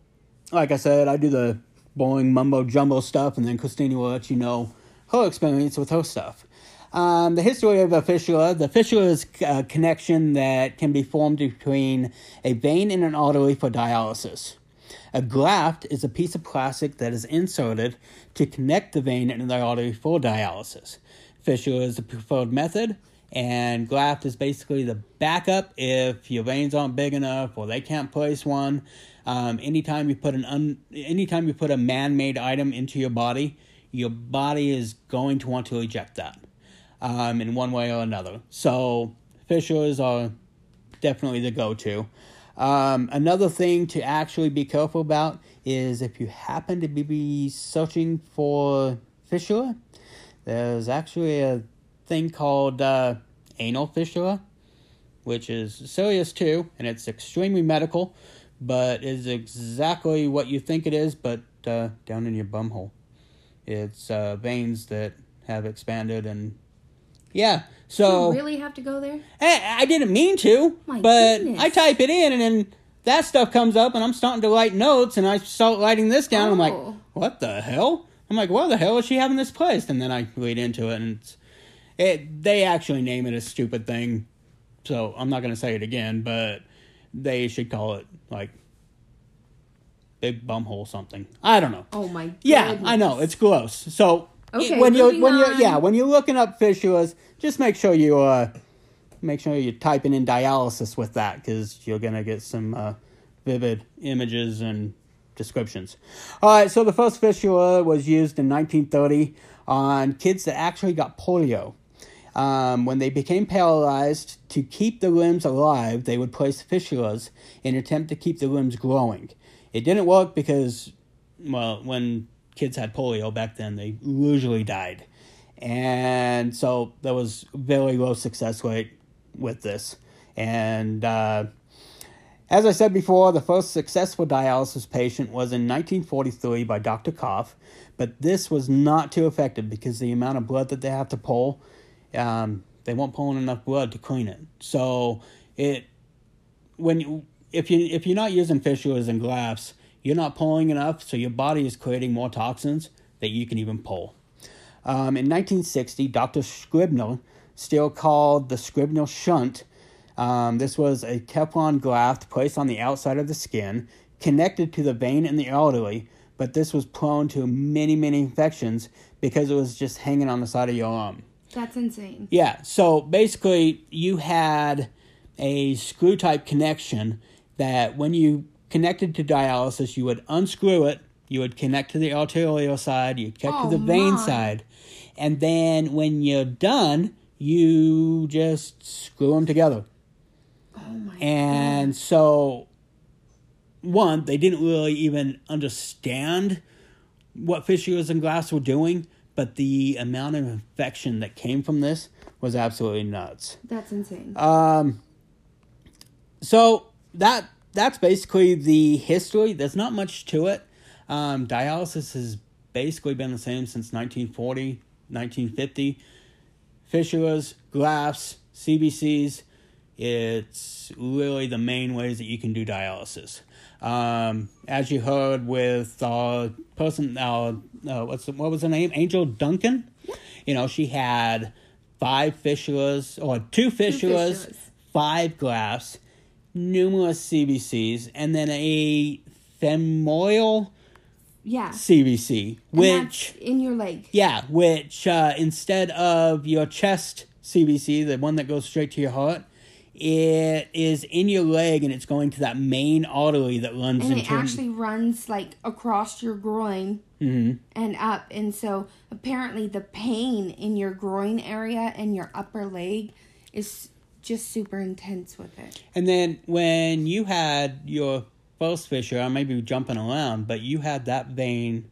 like I said, I do the boring mumbo jumbo stuff, and then Christina will let you know her experience with her stuff. Um, the history of a fistula. The fistula is a connection that can be formed between a vein and an artery for dialysis. A graft is a piece of plastic that is inserted to connect the vein and the artery for dialysis. fistula is the preferred method, and graft is basically the backup if your veins aren't big enough or they can't place one. Um, anytime you put an un, anytime you put a man-made item into your body, your body is going to want to eject that um, in one way or another. So fistulas are definitely the go-to. Um, another thing to actually be careful about is if you happen to be searching for fistula, there's actually a thing called uh, anal fistula, which is serious too, and it's extremely medical, but is exactly what you think it is, but uh, down in your bumhole. It's uh, veins that have expanded and yeah. So you really have to go there? I, I didn't mean to, My but goodness. I type it in and then that stuff comes up and I'm starting to write notes and I start writing this down. I'm like, Oh. what the hell? I'm like, why the hell is she having this placed? And then I read into it and it's, it they actually name it a stupid thing. So I'm not going to say it again, but they should call it like big bumhole something. I don't know. Oh my Yeah. I know it's gross. So Okay, when you're when you're yeah when you're looking up fistulas, just make sure you uh make sure you're typing in dialysis with that because you're gonna get some uh, vivid images and descriptions. All right, so the first fistula was used in 1930 on kids that actually got polio. Um, when they became paralyzed, to keep the limbs alive, they would place fistulas in an attempt to keep the limbs growing. It didn't work because, well, when kids had polio back then, they usually died. And so there was very low success rate with this. And uh, as I said before, the first successful dialysis patient was in 1943 by Dr. Kolff, but this was not too effective because the amount of blood that they have to pull, um, they weren't pulling enough blood to clean it. So it when you if you if you're not using fistulas and grafts, you're not pulling enough, so your body is creating more toxins that you can even pull. Um, in 1960, Dr. Scribner still called the Scribner shunt. Um, this was a Teflon graft placed on the outside of the skin, connected to the vein in the artery, but this was prone to many, many infections because it was just hanging on the side of your arm. That's insane. Yeah, so basically, you had a screw type connection that when you connected to dialysis, you would unscrew it, you would connect to the arterial side, you'd connect Oh, to the vein my. side, and then when you're done, you just screw them together. Oh my And so, one, they didn't really even understand what fistulas and grafts were doing, but the amount of infection that came from this was absolutely nuts. That's insane. Um, so that that's basically the history. There's not much to it. Um, dialysis has basically been the same since 1940, 1950. Fistulas, grafts, CVCs. It's really the main ways that you can do dialysis. Um, as you heard with our person, uh, uh, what's the, what was her name? Angel Duncan. You know, she had five fistulas or two fistulas, fistulas. five grafts, numerous CVCs, and then a femoral yeah. CVC, which in your leg. yeah, which uh, instead of your chest CVC, the one that goes straight to your heart, it is in your leg and it's going to that main artery that runs And it actually runs like across your groin Mhm. and up. And so apparently the pain in your groin area and your upper leg is just super intense with it. And then when you had your first fissure, I may be jumping around, but you had that vein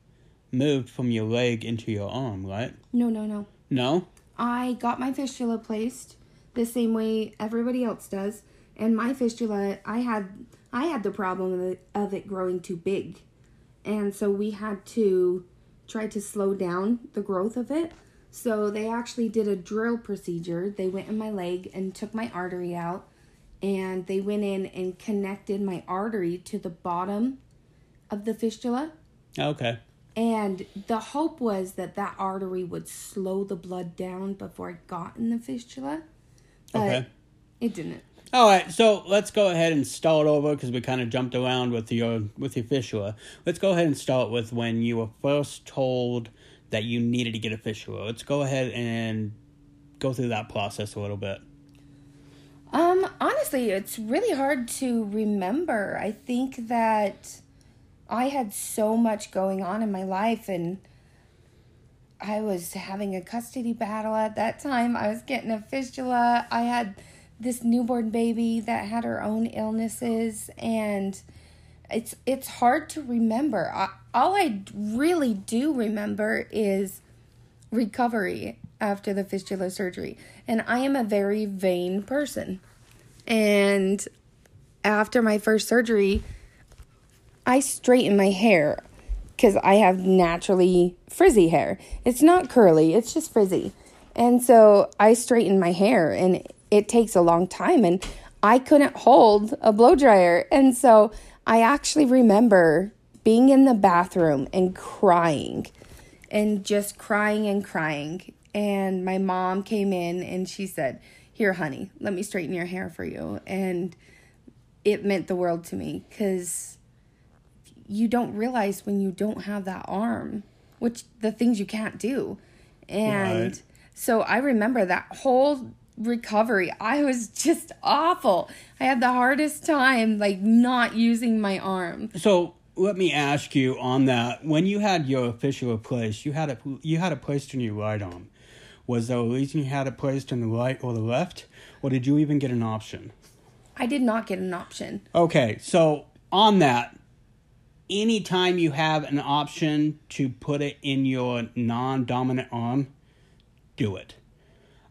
moved from your leg into your arm, right? No, no, no. No? I got my fistula placed the same way everybody else does, and my fistula, I had I had the problem of it, of it growing too big, and so we had to try to slow down the growth of it. So they actually did a DRIL procedure. They went in my leg and took my artery out, and they went in and connected my artery to the bottom of the fistula. Okay. And the hope was that that artery would slow the blood down before it got in the fistula. But Okay. it didn't. All right, so let's go ahead and start over because we kind of jumped around with your with your fistula. Let's go ahead and start with when you were first told that you needed to get a fistula. Let's go ahead and go through that process a little bit. Um, honestly, it's really hard to remember. I think that I had so much going on in my life and I was having a custody battle at that time. I was getting a fistula. I had this newborn baby that had her own illnesses and it's it's hard to remember. I, all I really do remember is recovery after the fistula surgery. And I am a very vain person. And after my first surgery, I straightened my hair because I have naturally frizzy hair. It's not curly, it's just frizzy. And so I straighten my hair and it takes a long time and I couldn't hold a blow dryer. And so I actually remember being in the bathroom and crying and just crying and crying. And my mom came in and she said, Here, honey, let me straighten your hair for you. And it meant the world to me because you don't realize when you don't have that arm, which the things you can't do. And Right. so I remember that whole recovery. I was just awful. I had the hardest time like not using my arm. So let me ask you on that: when you had your official placed, you had it you had it placed in your right arm. Was there a reason you had it placed in the right or the left, or did you even get an option? I did not get an option. Okay, so on that, anytime you have an option to put it in your non-dominant arm, do it.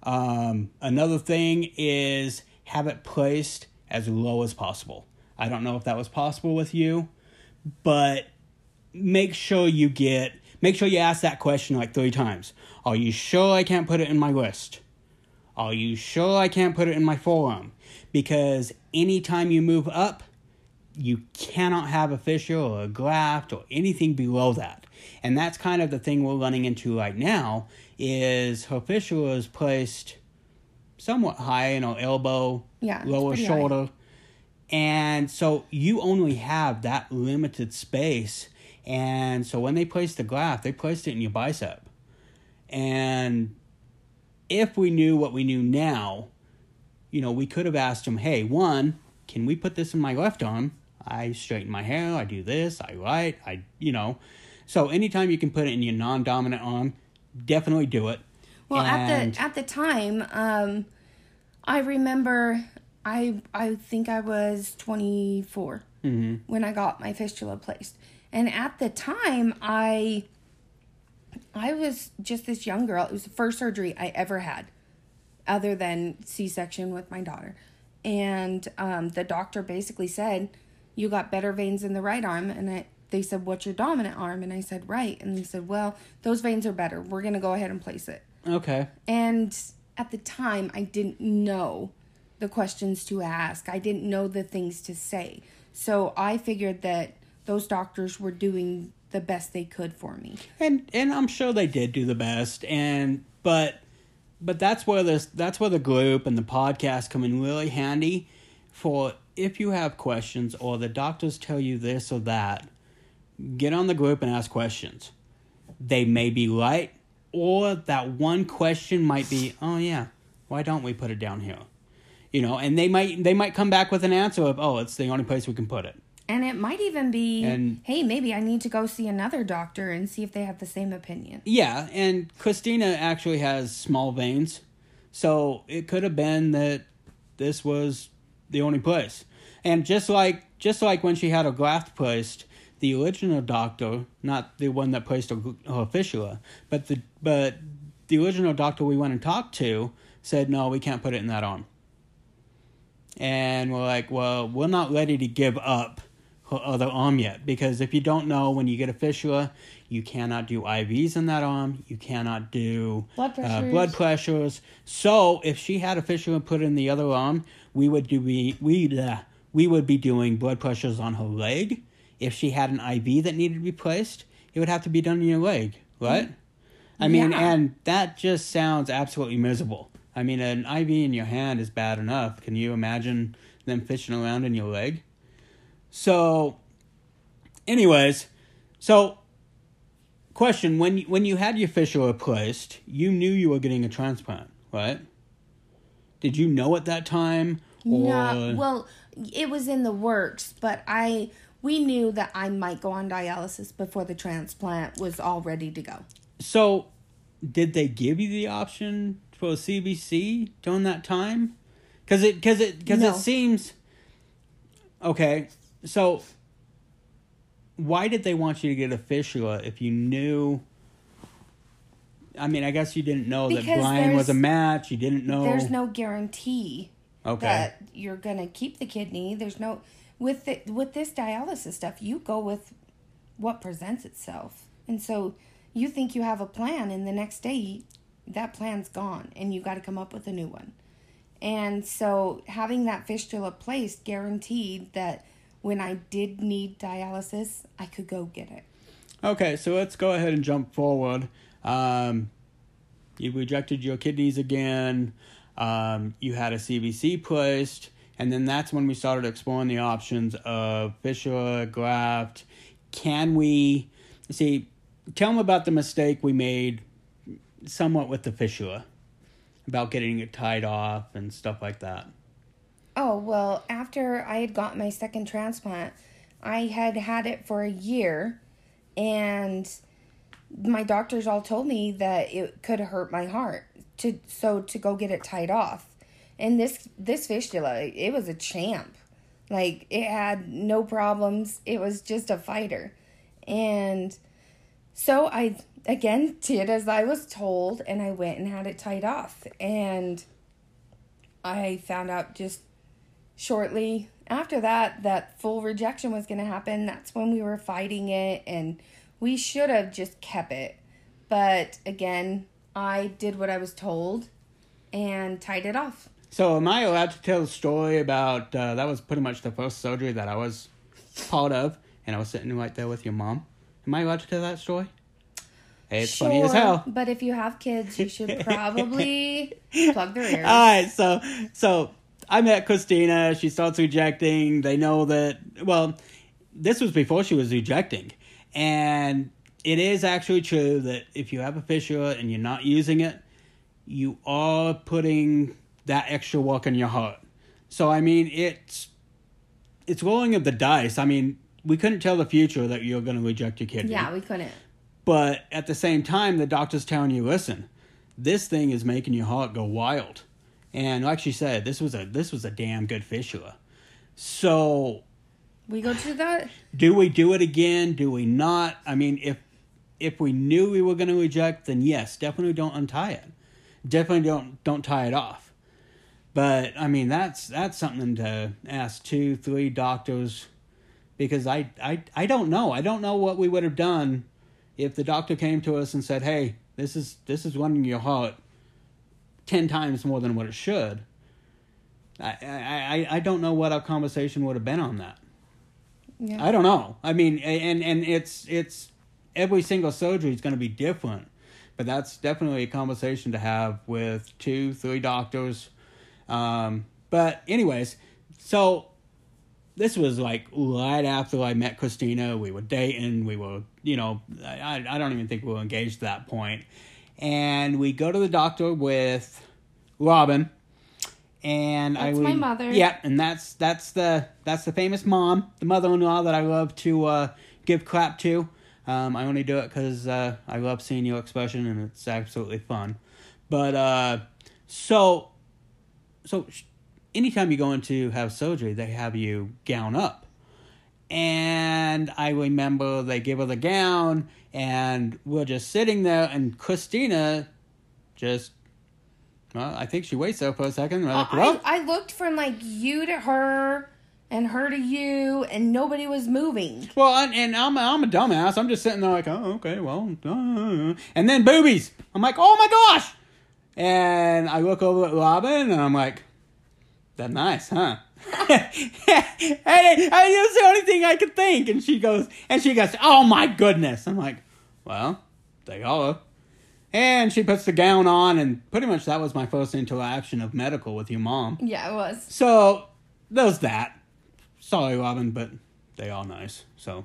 Um, another thing is have it placed as low as possible. I don't know if that was possible with you, but make sure you get make sure you ask that question like three times. Are you sure I can't put it in my wrist? Are you sure I can't put it in my forearm? Because anytime you move up, you cannot have a fissure or a graft or anything below that. And that's kind of the thing we're running into right now is her fissure is placed somewhat high in her elbow, Yeah, lower pretty high. shoulder. And so you only have that limited space. And so when they placed the graft, they placed it in your bicep. And if we knew what we knew now, you know, we could have asked him, hey, one, can we put this in my left arm? I straighten my hair, I do this, I write, I, you know. So anytime you can put it in your non dominant arm, definitely do it. Well, And- at the at the time, um, I remember I I think I was 24 when I got my fistula placed, and at the time I I was just this young girl. It was the first surgery I ever had, other than C section with my daughter, and um, the doctor basically said, "You got better veins in the right arm," and I. They said, "What's your dominant arm?" And I said, "Right." And they said, "Well, those veins are better. We're gonna go ahead and place it." Okay. And at the time, I didn't know the questions to ask. I didn't know the things to say. So I figured that those doctors were doing the best they could for me. and and I'm sure they did do the best and but but that's where this that's where the group and the podcast come in really handy for if you have questions or the doctors tell you this or that get on the group and ask questions. They may be right or that one question might be oh yeah why don't we put it down here? You know and they might they might come back with an answer of oh it's the only place we can put it. And it might even be, And- hey, maybe I need to go see another doctor and see if they have the same opinion. Yeah, and Christina actually has small veins, so it could have been that this was the only place. And just like just like when she had her graft placed, the original doctor, not the one that placed her, her fistula, but the but the original doctor we went and talked to said no, we can't put it in that arm. And we're like, well, we're not ready to give up her other arm yet because if you don't know, when you get a fistula, you cannot do IVs in that arm. You cannot do Blood uh, pressures. blood pressures. So if she had a fistula put in the other arm, we would do we we uh, we would be doing blood pressures on her leg. If she had an IV that needed to be placed, it would have to be done in your leg, right? I mean, Yeah. and that just sounds absolutely miserable. I mean, an IV in your hand is bad enough. Can you imagine them fishing around in your leg? So, anyways, so question when when you had your fistula placed, you knew you were getting a transplant, right? Did you know at that time? Or... No, well, it was in the works, but I we knew that I might go on dialysis before the transplant was all ready to go. So, did they give you the option for a CVC during that time? Because it because it because No. it seems okay. So, why did they want you to get a fistula if you knew? I mean, I guess you didn't know that Brian was a match. You didn't know. There's no guarantee Okay. that you're gonna keep the kidney. There's no with the, with this dialysis stuff. You go with what presents itself, and so you think you have a plan, and the next day that plan's gone, and you got to come up with a new one. And so having that fistula placed guaranteed that when I did need dialysis, I could go get it. Okay, so let's go ahead and jump forward. Um, you rejected your kidneys again. Um, you had a CVC placed, and then that's when we started exploring the options of fistula, graft. Can we see? Tell them about the mistake we made, somewhat with the fistula, about getting it tied off and stuff like that. Oh, well, after I had got my second transplant, I had had it for a year, and my doctors all told me that it could hurt my heart to so to go get it tied off. And this this fistula, it was a champ. Like it had no problems. It was just a fighter. And so I again did as I was told and I went and had it tied off. And I found out just shortly after that that full rejection was going to happen. That's when we were fighting it and we should have just kept it. But again, I did what I was told and tied it off. So, am I allowed to tell the story about uh, that? Was pretty much the first surgery that I was part of, and I was sitting right there with your mom. Am I allowed to tell that story? It's funny as hell. But if you have kids, you should [laughs] probably plug their ears. All right, so so I met Christina. She starts rejecting. They know that. Well, this was before she was rejecting, and it is actually true that if you have a fistula and you're not using it, you are putting that extra work in your heart. So I mean, it's it's rolling of the dice. I mean, we couldn't tell the future that you're going to reject your kidney. yeah, we couldn't. But at the same time, the doctor's telling you, listen, this thing is making your heart go wild. And like she said, this was a this was a damn good fistula. So We go to that. do we do it again? Do we not? I mean, if if we knew we were going to eject, then yes, definitely don't untie it. Definitely don't don't tie it off. But I mean, that's that's something to ask two, three doctors, because I I I don't know. I don't know what we would have done if the doctor came to us and said, "Hey, this is this is running your heart ten times more than what it should." I I I, I don't know what our conversation would have been on that. Yeah. I don't know. I mean, and and it's it's every single surgery is going to be different, but that's definitely a conversation to have with two, three doctors. Um, but anyways, so this was like right after I met Christina. We were dating. We were, you know, I I don't even think we were engaged at that point. And we go to the doctor with Robin. And I That's my would- mother. Yeah, and that's that's the that's the famous mom, the mother-in-law that I love to uh, give clap to. Um, I only do it because uh, I love seeing your expression and it's absolutely fun. But uh, so so sh- anytime you go in to have surgery, they have you gown up. And I remember they give her the gown, and we're just sitting there, and Christina just, well, I think she waits there for a second. We're like, I, I looked from like you to her and her to you, and nobody was moving. Well, and, and I'm, I'm a dumbass. I'm just sitting there like, oh, okay, well, uh, and then boobies. I'm like, oh my gosh! And I look over at Robin, and I'm like, that's nice, huh? [laughs] and I, I, that's the only thing I could think. And she goes, and she goes, oh my goodness. I'm like, well, they are. And she puts the gown on, and pretty much that was my first interaction of medical with your mom. Yeah, it was. So there's that. Sorry, Robin, but they are nice. So,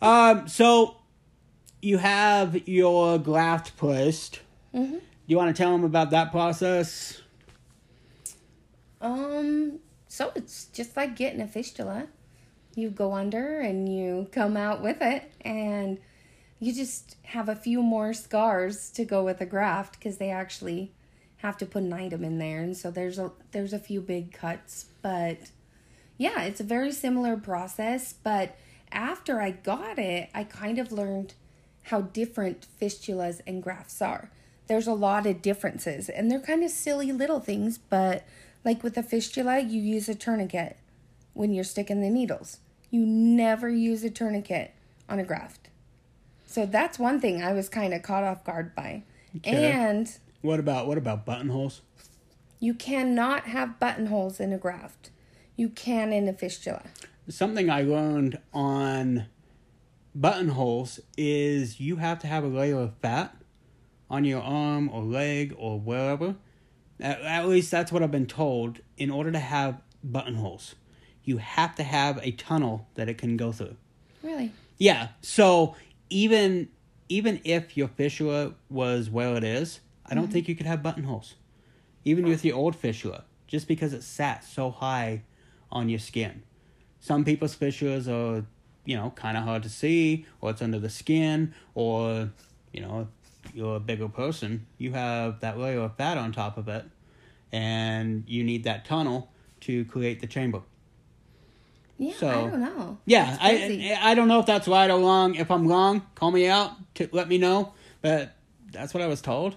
um, so you have your graft placed. Do you want to tell them about that process? Um, so it's just like getting a fistula. You go under and you come out with it, and you just have a few more scars to go with the graft because they actually have to put an item in there, and so there's a there's a few big cuts, but yeah, it's a very similar process. But after I got it, I kind of learned how different fistulas and grafts are. There's a lot of differences, and they're kind of silly little things, but like with a fistula, you use a tourniquet when you're sticking the needles. You never use a tourniquet on a graft. So that's one thing I was kind of caught off guard by. Okay. And What about what about buttonholes? you cannot have buttonholes in a graft. You can in a fistula. Something I learned on buttonholes is you have to have a layer of fat on your arm or leg or wherever. At, at least that's what I've been told. In order to have buttonholes, you have to have a tunnel that it can go through. Really? Yeah. So even even if your fistula was where it is, I don't Mhm. think you could have buttonholes. Even with your old fistula, just because it sat so high on your skin. Some people's fistulas are, you know, kind of hard to see, or it's under the skin, or you know, you're a bigger person, you have that layer of fat on top of it, and you need that tunnel to create the chamber. Yeah, So- I don't know. Yeah. I I don't know if that's right or wrong. If I'm wrong, call me out to let me know. But that's what I was told.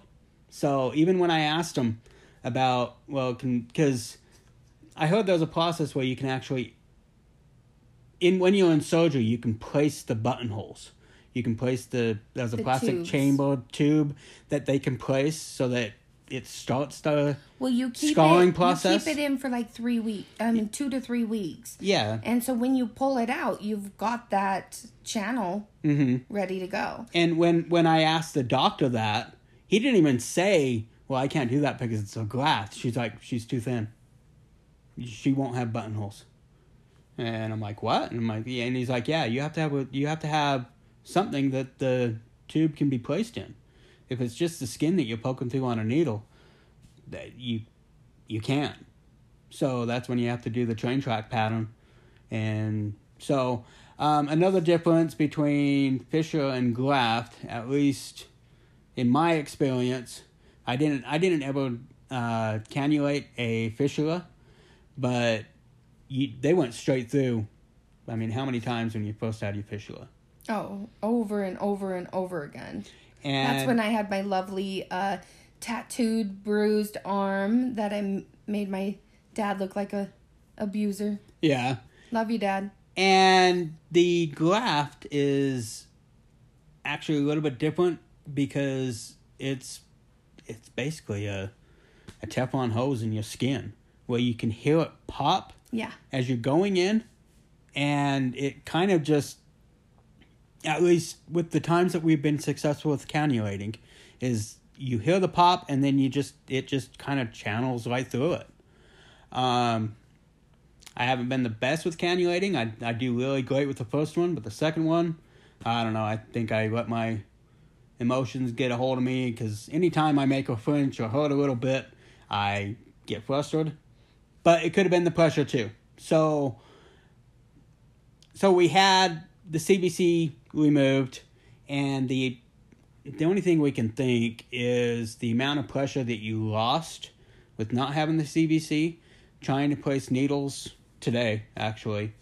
So even when I asked him about well, can because I heard there's a process where you can actually in when you're in surgery, you can place the buttonholes. You can place the there's a The plastic tubes. chamber tube that they can place so that it starts the Well, you keep scarring it, process. You keep it in for like three weeks. I mean, two to three weeks. Yeah. And so when you pull it out, you've got that channel Mm-hmm. ready to go. And when when I asked the doctor that, he didn't even say, "Well, I can't do that because it's a glass." She's like, "She's too thin. She won't have buttonholes." And I'm like, "What?" And I'm like, "Yeah." And he's like, "Yeah, you have to have a, you have to have something that the tube can be placed in. If it's just the skin that you're poking through on a needle, that you you can't. So that's when you have to do the train track pattern. And so um, another difference between fistula and graft, at least in my experience, I didn't I didn't ever uh, cannulate a fistula, but you, they went straight through. I mean, how many times when you first had your fistula? Oh, over and over and over again. And That's when I had my lovely uh, tattooed, bruised arm that I m- made my dad look like a abuser. yeah. Love you, Dad. And the graft is actually a little bit different because it's it's basically a a Teflon hose in your skin where you can hear it pop Yeah. as you're going in and it kind of just at least with the times that we've been successful with cannulating is you hear the pop and then you just it just kind of channels right through it um I haven't been the best with cannulating. I I do really great with the first one, but the second one, I don't know. I think I let my emotions get a hold of me because anytime I make a flinch or hurt a little bit, I get frustrated. But it could have been the pressure too. So so we had the CVC removed, and the the only thing we can think is the amount of pressure that you lost with not having the CVC, trying to place needles today actually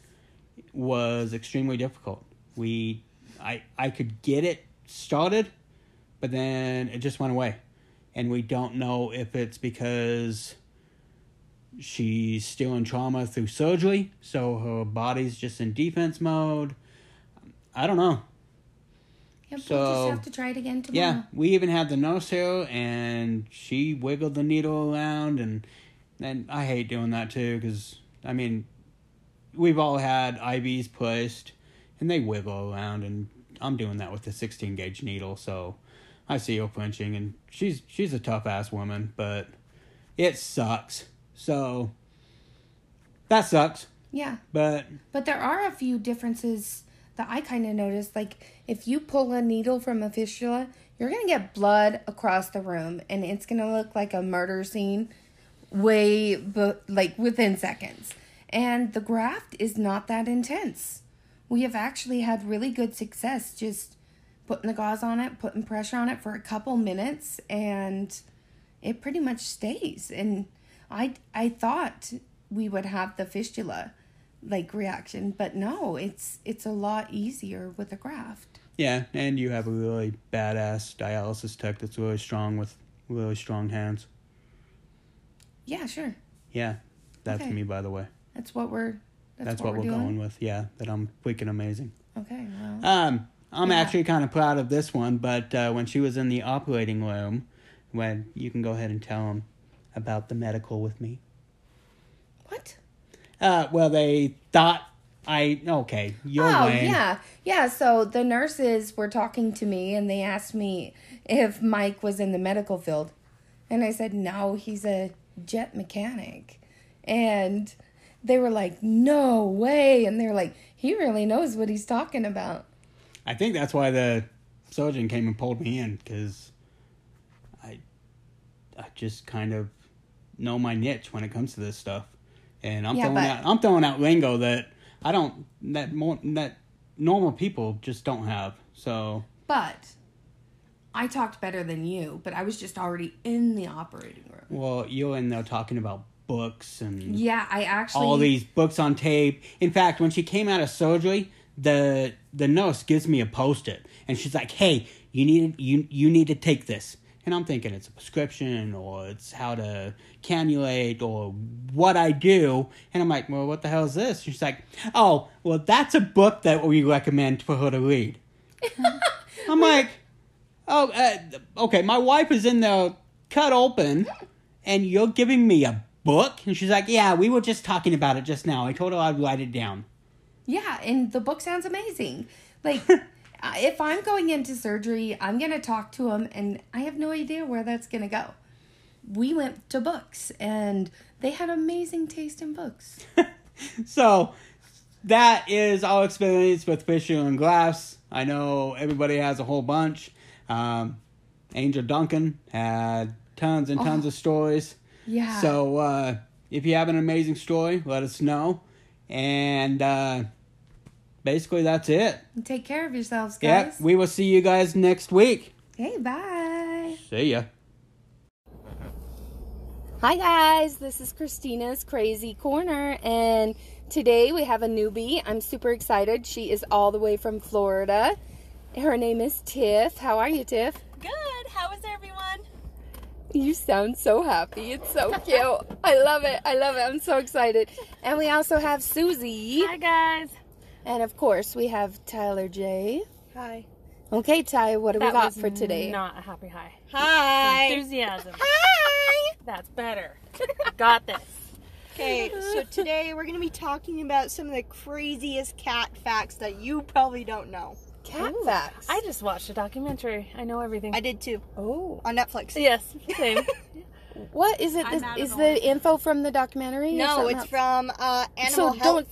was extremely difficult. We I I could get it started, but then it just went away. And we don't know if it's because she's still in trauma through surgery, so her body's just in defense mode. I don't know. Yep, we'll So- just have to try it again tomorrow. Yeah, we even had the nurse here, and she wiggled the needle around, and and I hate doing that too, because I mean, we've all had IVs placed, and they wiggle around, and I'm doing that with the 16 gauge needle, so I see her flinching, and she's she's a tough ass woman, but it sucks. So that sucks, Yeah. but But there are a few differences that I kind of noticed. Like, if you pull a needle from a fistula, you're gonna get blood across the room, and it's gonna look like a murder scene, way but like within seconds. And the graft is not that intense. We have actually had really good success just putting the gauze on it, putting pressure on it for a couple minutes, and it pretty much stays. And I I thought we would have the fistula like reaction, but no, it's it's a lot easier with a graft. Yeah, and you have a really badass dialysis tech that's really strong with really strong hands. Yeah, sure. Yeah, that's Okay. me, by the way. That's what we're that's, That's, what, what, we're, doing. going with. Yeah, that I'm freaking amazing. Okay, well. Um, I'm Yeah. actually kind of proud of this one, but uh, when she was in the operating room, when you can go ahead and tell them about the medical with me. What? Uh, well, they thought I okay. You're oh lame. yeah. Yeah so the nurses were talking to me and they asked me if mike was in the medical field. And i said no he's a jet mechanic. And they were like no way. And they're like he really knows what he's talking about. I think that's why the surgeon came and pulled me in because I, I just kind of know my niche when it comes to this stuff, and I'm Yeah, throwing but- out I'm throwing out lingo that I don't that more that normal people just don't have. So but i talked better than you but i was just already in the operating room well, you're in there talking about books and yeah i actually all these books on tape. In fact, when she came out of surgery, the the nurse gives me a post it, and she's like, "Hey, you need you you need to take this." And I'm thinking it's a prescription or it's how to cannulate or what I do. And I'm like, well, what the hell is this? She's like, oh, well, that's a book that we recommend for her to read. [laughs] I'm like, oh, uh, okay, my wife is in there cut open and you're giving me a book? And she's like, yeah, we were just talking about it just now. I told her I'd write it down. Yeah, and the book sounds amazing. Like, [laughs] if I'm going into surgery, I'm going to talk to him, and I have no idea where that's going to go. We went to books, and they had amazing taste in books. [laughs] So that is our experience with Fisher and Glass. I know everybody has a whole bunch. Um, Angel Duncan had tons and tons of stories. Yeah. So uh, if you have an amazing story, let us know. And uh, basically, that's it. Take care of yourselves, Yep. guys. We will see you guys next week. Hey, bye. See ya. Hi guys, this is Christina's Crazy Corner, and today we have a newbie. I'm super excited. She is all the way from Florida. Her name is Tiff. How are you, Tiff? Good. How is everyone? You sound so happy. It's so cute. I love it. I love it. I'm so excited. And we also have Susie. Hi guys. And of course, we have Tyler J. Hi. Okay, Ty, what do we got for today? Not a happy hi. Hi. Enthusiasm. Hi. [laughs] That's better. [laughs] Got this. Okay, so today we're going to be talking about some of the craziest cat facts that you probably don't know. Cat facts. I just watched a documentary. I know everything. I did too. Oh. On Netflix. Yes, same. [laughs] What is it? I'm Is, out is the info from the documentary? No, it's else? from uh, Animal So Health.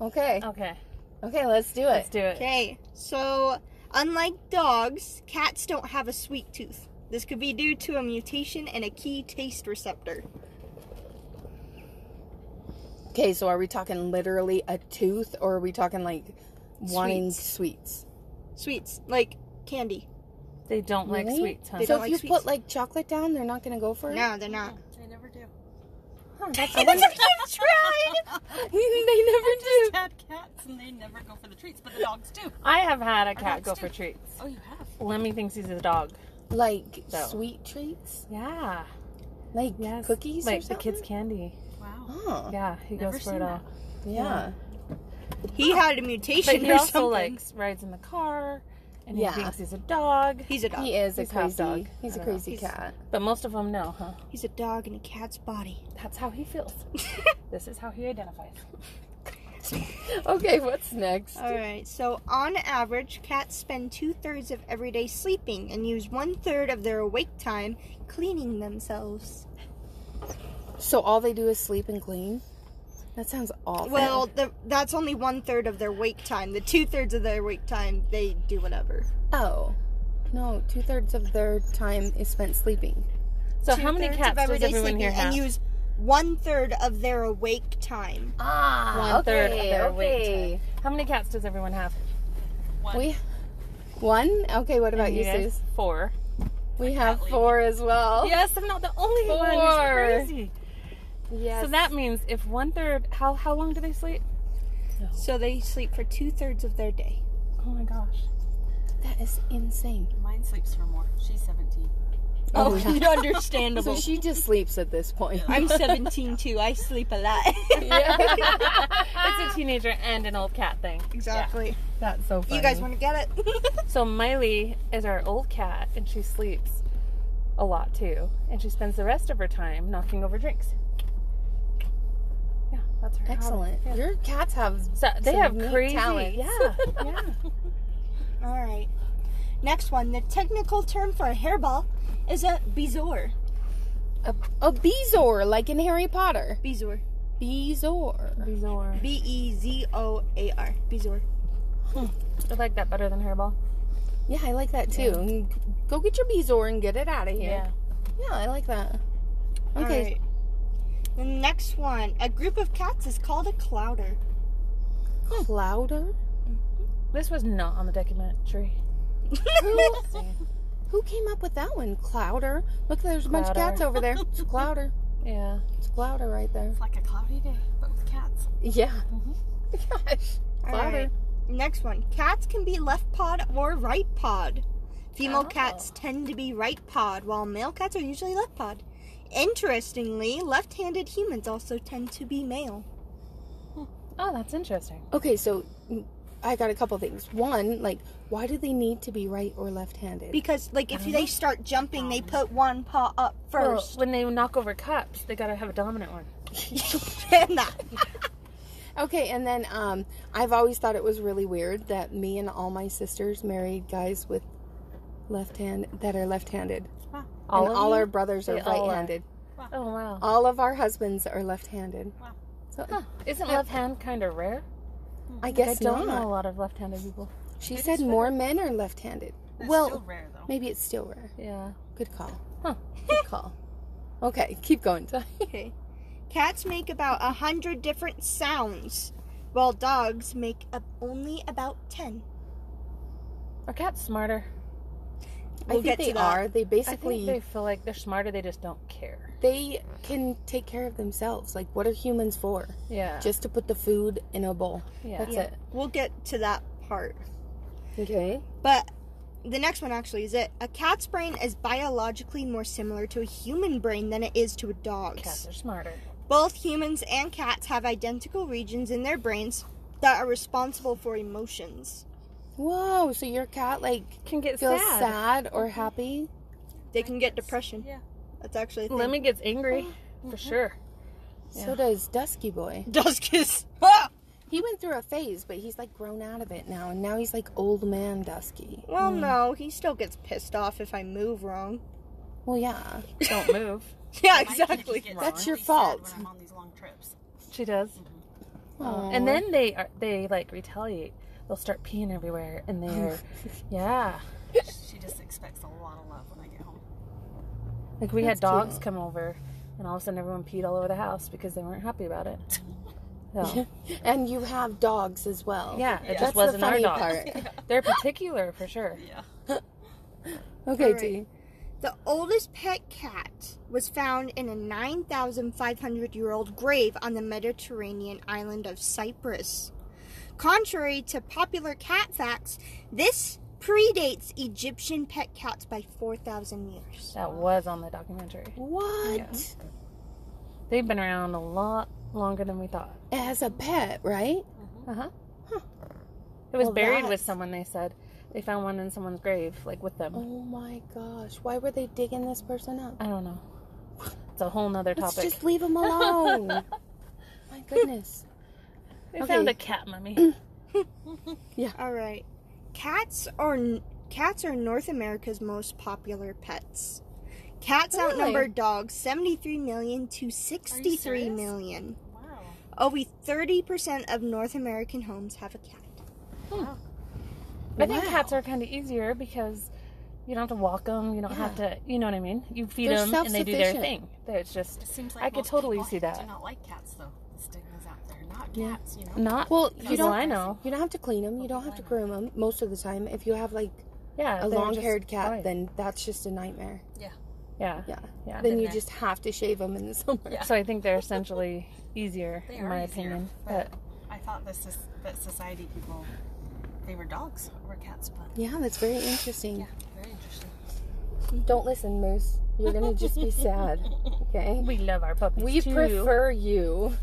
don't- Okay. Okay. Okay, let's do it. Let's do it. Okay, so unlike dogs, cats don't have a sweet tooth. This could be due to a mutation in a key taste receptor. Okay, so are we talking literally a tooth, or are we talking like wanting sweets? Sweets, like candy. They don't like Really? sweets, huh? They So if like you sweets. put like chocolate down, they're not gonna go for it. No, they're not. They never do. Huh, that's I I wonder- tried. they [laughs] never do. had cats and they never go for the treats, but the dogs do. I have had a cat dogs go do. for treats. Oh, you have? Lemmy thinks he's a dog. Like So. sweet treats, Yeah. like Yes. cookies, Like or the something? kids' candy. Wow. Oh, Yeah, he Never goes for seen it all. yeah. He had a mutation But he or also something. like rides in the car, and he Yeah. thinks he's a dog. He's a dog. He is a He's half crazy. dog. He's a know. crazy cat. But most of them know, huh? He's a dog in a cat's body. That's how he feels. [laughs] this is how he identifies. [laughs] Okay, what's next? All right. So, on average, cats spend two thirds of every day sleeping and use one third of their awake time cleaning themselves. So all they do is sleep and clean. That sounds awful. Well, the, that's only one third of their wake time. The two thirds of their wake time, they do whatever. oh, No, two thirds of their time is spent sleeping. So how many cats of does everyone sleeping here have? And use one third of their awake time. Ah, One third of their weight okay. time. How many cats does everyone have? We one. Okay, what about And you, guys? Sus? Four. We have four as well. Yes, I'm not the only one. Four. It's crazy. Yes. So that means if one third, how how long do they sleep? So they sleep for two thirds of their day. Oh my gosh. that is insane. Mine sleeps for more. She's 17. Oh, oh yeah. understandable. [laughs] So she just sleeps at this point. I'm [laughs] 17 too. I sleep a lot. [laughs] it's a teenager and an old cat thing. exactly. That's so funny. You guys want to get it? So Miley is our old cat, and she sleeps a lot too, and she spends the rest of her time knocking over drinks. Yeah, that's her. Excellent. Yeah. Your cats have So they some have neat crazy. talents. Yeah, [laughs] yeah. All right. Next one. The technical term for a hairball is a bezoar. a, a bezoar, like in Harry Potter. Bezoar. Bezoar. Bizarre. B E Z O A R. Bezoar. Hmm. I like that better than hairball. Yeah, I like that too. Go get your bezoar and get it out of here. Yeah. Yeah, I like that. All Okay. Right. The next one. A group of cats is called a clowder. Clowder. This was not on the documentary. Who, [laughs] who came up with that one? Clowder. Look, there's a bunch of cats over there. It's a Clowder. Yeah. It's a Clowder right there. It's like a cloudy day, but with cats. Yeah. Mm-hmm. [laughs] Gosh. All Clowder. right. Next one. Cats can be left pod or right pod. Female Oh. cats tend to be right pod, while male cats are usually left pod. Interestingly, left handed humans also tend to be male. Oh, that's interesting. Okay, so mm, I got a couple things. One, like, why do they need to be right or left-handed? Because, like, if they start jumping, they put one paw up Well, first. when they knock over cups, they gotta have a dominant one. [laughs] and that. [laughs] Okay, and then um, I've always thought it was really weird that me and all my sisters married guys with left hand that are left-handed, All and of all you? our brothers are They all are. right-handed. Oh wow. All of our husbands are left-handed. Wow. So Huh. Isn't left hand kind of rare? I guess I guess don't know a lot of left-handed people. She It said more rare. men are left-handed. It's well, still rare though. maybe it's still rare. Yeah. Good call. Huh. Good call. Okay, keep going. [laughs] Okay. Cats make about a hundred different sounds, while dogs make up only about ten. Are cats smarter? I We'll think get they to that. are. They I basically think they feel like they're smarter. They just don't care. they can take care of themselves. Like, what are humans for? Yeah. Just to put the food in a bowl. Yeah. That's Yeah, it. we'll get to that part. Okay. But the next one actually is it. A cat's brain is biologically more similar to a human brain than it is to a dog's. cats are smarter. Both humans and cats have identical regions in their brains that are responsible for emotions. Whoa. So your cat like Can get feels sad. sad, or happy? They can get depression. Yeah. That's actually a thing. Lemmy gets angry for sure. So does Dusky Boy. Duskis. Ah! [laughs] He went through a phase, but he's like grown out of it now, and now he's like old man Dusky. Well, no, he still gets pissed off if I move wrong. Well, yeah. Don't move. [laughs] Yeah, exactly. just gets That's your fault. When I'm on these long trips. She does. Aw. And then they are, they like retaliate. They'll start peeing everywhere, and [laughs] they're yeah. She just expects a lot of love when I get home. Like we had dogs cute. come over, and all of a sudden everyone peed all over the house because they weren't happy about it. [laughs] So, [laughs] and you have dogs as well. yeah, it That's just the wasn't our funny dogs. part. They're particular for sure. Yeah. Okay, Alright. T. The oldest pet cat was found in a 9,500 year old grave on the Mediterranean island of Cyprus. Contrary to popular cat facts, this predates Egyptian pet cats by 4,000 years. That was on the documentary. What? They've been around a lot longer than we thought. As a pet, right? Uh huh. It was Well, buried with someone. They said they found one in someone's grave, like with them. Oh my gosh. Why were they digging this person up? I don't know. It's a whole nother Let's topic. just leave them alone. [laughs] my goodness. They Okay. found a cat mummy. [clears throat] Yeah. All right. Cats are cats are North America's most popular pets. Cats Really? outnumber dogs 73 million to 63 serious? million. Wow. Over 30% of North American homes have a cat. Hmm. Wow. I think Wow. cats are kind of easier because You don't have to walk them. You don't have to. You know what I mean? You feed They're them and they do their thing. It's just. It seems like I could totally see that. I Do not like cats though. The stigmas out there. Not Yeah. Cats, you know. Not Well, you don't. I know. You don't have to clean them. You don't have to groom them. Most of the time, if you have like Yeah, a long-haired cat, fine. then that's just a nightmare. Yeah. Yeah. Yeah. Yeah. Then you there. just have to shave them in the summer. Yeah. So I think they're essentially easier, They in my easier, opinion. But But I thought this is that society people favor dogs or cats, but Yeah, that's very interesting. yeah, very interesting. Don't listen, Moose. You're gonna just be [laughs] sad. Okay. we love our puppies We too. prefer you. [laughs]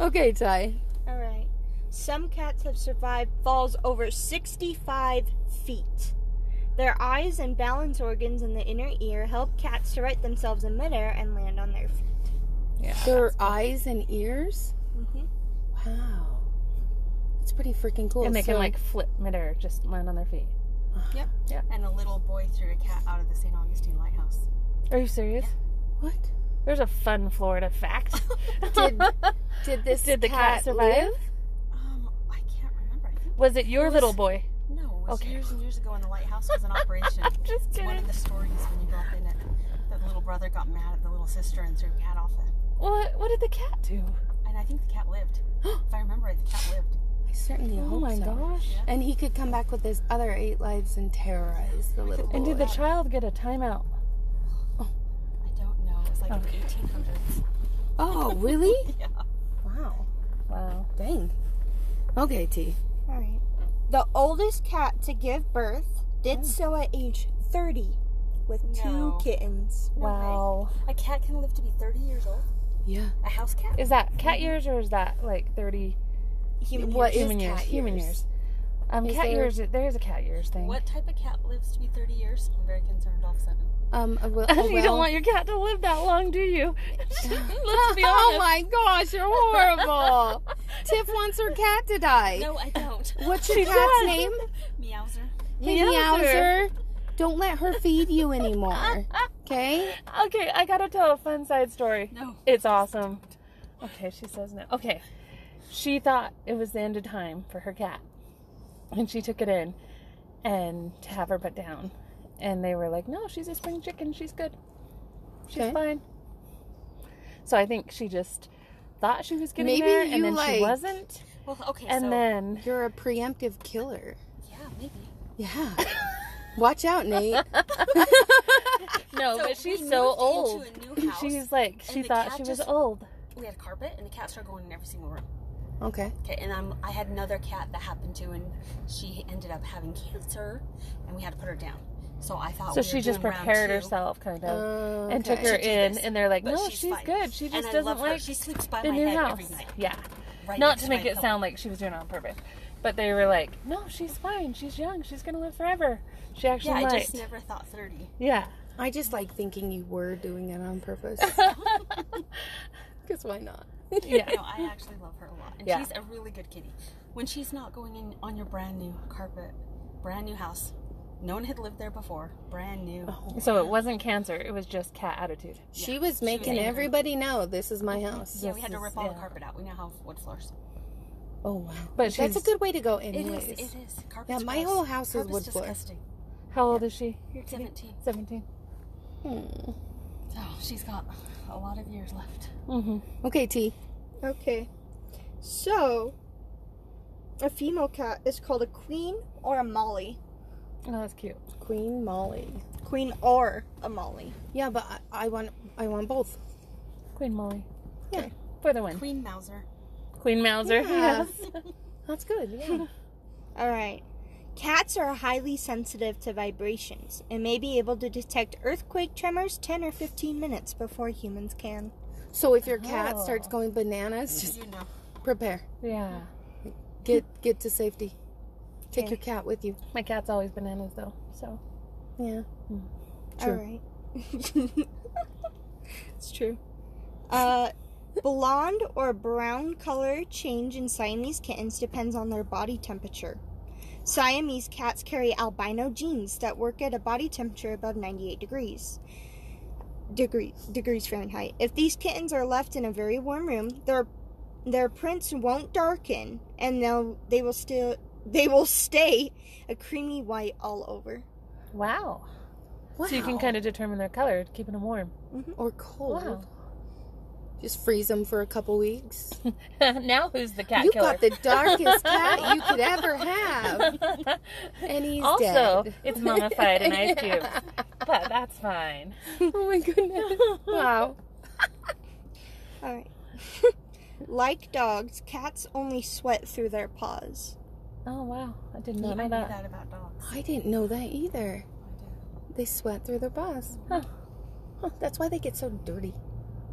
okay, Ty. All right. Some cats have survived falls over 65 feet. Their eyes and balance organs in the inner ear help cats to right themselves in midair and land on their feet. Yeah. Their eyes and ears. Mm-hmm. Wow. That's pretty freaking cool. and they can like flip midair, just land on their feet. Yep. Yeah. And a little boy threw a cat out of the St. Augustine Lighthouse. Are you serious? what? There's a fun Florida fact. [laughs] Did did this Did the cat survive? live? Um, I can't remember. I Was it your was- little boy? no, it was Okay. years and years ago when the lighthouse was in [laughs] operation. Just it's one of the stories when you go up in it. The little brother got mad at the little sister and threw a cat off it. What? What did the cat do? And I think the cat lived. [gasps] if I remember right, the cat lived. I certainly Oh hope my so. gosh! And he could come back with his other eight lives and terrorize the little boy. And did the child get a timeout? I don't know. It was like Okay. in the 1800s. Oh, really? [laughs] Yeah. wow. Wow. Dang. Okay, T. All right. The oldest cat to give birth did oh. so at age 30 with No. two kittens. No way. wow. A cat can live to be 30 years old. Yeah. A house cat. Is that cat years or is that like thirty Human What is human years? cat Human years? Years. Um, Is cat there- years. There is a cat years thing. What type of cat lives to be 30 years? I'm very concerned all of a sudden. Um, a, [laughs] well, you well- don't want your cat to live that long, do you? [laughs] [laughs] Let's be oh my gosh, you're horrible. Tiff wants her cat to die. No, I don't. What's your She cat's does. name? Meowser. Hey, Meowser. Meowser. Don't let her feed you anymore. Okay? Okay, I gotta tell a fun side story. No. It's awesome. Okay, she says no. Okay. She thought it was the end of time for her cat. And she took it in and to have her put down. And they were like, no, she's a spring chicken. She's good. She's Okay. fine. So I think she just thought she was getting Maybe there you, and then like- she wasn't. Well, okay, And so then You're a preemptive killer. yeah, maybe. Yeah. Watch out, Nate. [laughs] no, So but she's so old. into a new house, She's like she thought cat she was just- old. We had a carpet, and the cat started going in every single room. Okay. Okay, and I'm, I had another cat that happened to, and she ended up having cancer, and we had to put her down. So I thought So we she were just prepared herself, kind of, Oh, and took her to in, this, and they're like, but "No, she's she's, good. She just I doesn't love her. like She sleeps by the my new house." every night. Yeah, Right not to to make it pillow. sound like she was doing it on purpose, but they were like, "No, she's fine. She's young. She's gonna live forever. She actually Yeah, I just never thought 30. Yeah, I just like thinking you were doing it on purpose. [laughs] [laughs] Because why not? Yeah. No, I actually love her a lot. And Yeah. she's a really good kitty. When she's not going in on your brand new carpet, brand new house, no one had lived there before, brand new. Oh. So it wasn't cancer; it was just cat attitude. She was making angry. everybody know this is my house. Yeah, we had to rip is- all yeah. the carpet out. We now have wood floors. Oh wow. But that's a good way to go It anyways. is. It is. Carpet's Yeah, my gross. whole house is wood floor. disgusting. How old is she? Your kitty? 17. Seventeen. Hmm. So she's got a lot of years left. Mm-hmm. Okay, T. Okay. So, a female cat is called a queen or a molly. Oh, that's cute. Queen Molly. Queen or a molly. Yeah, but I, I want I want both. Queen Molly. Yeah. For the win. Queen Meowser. Queen Meowser. Yeah. Yes. [laughs] That's good. Yeah. [laughs] All right. Cats are highly sensitive to vibrations and may be able to detect earthquake tremors 10 or 15 minutes before humans can. So if your cat Oh. starts going bananas, just You know. prepare. Yeah. Get get to safety. Take Okay. your cat with you. My cat's always bananas though. So Yeah. All True. right. [laughs] it's true. Uh, blonde or brown color change in Siamese kittens depends on their body temperature. Siamese cats carry albino genes that work at a body temperature above 98 degrees. Degree, degrees Fahrenheit. If these kittens are left in a very warm room, their their prints won't darken, and they'll they will still they will stay a creamy white all over. Wow. So you can kind of determine their color, keeping them warm. Mm-hmm. Or cold. Wow. Just freeze them for a couple weeks. [laughs] now who's the cat you killer? got the darkest cat you could ever have. [laughs] And he's also, dead. it's mummified in ice cubes, but that's fine. Oh my goodness. Wow. [laughs] All right. like dogs, cats only sweat through their paws. Oh wow, I did not I know knew that. that about dogs. I didn't know that either. They sweat through their paws. Huh. Huh, that's why they get so dirty.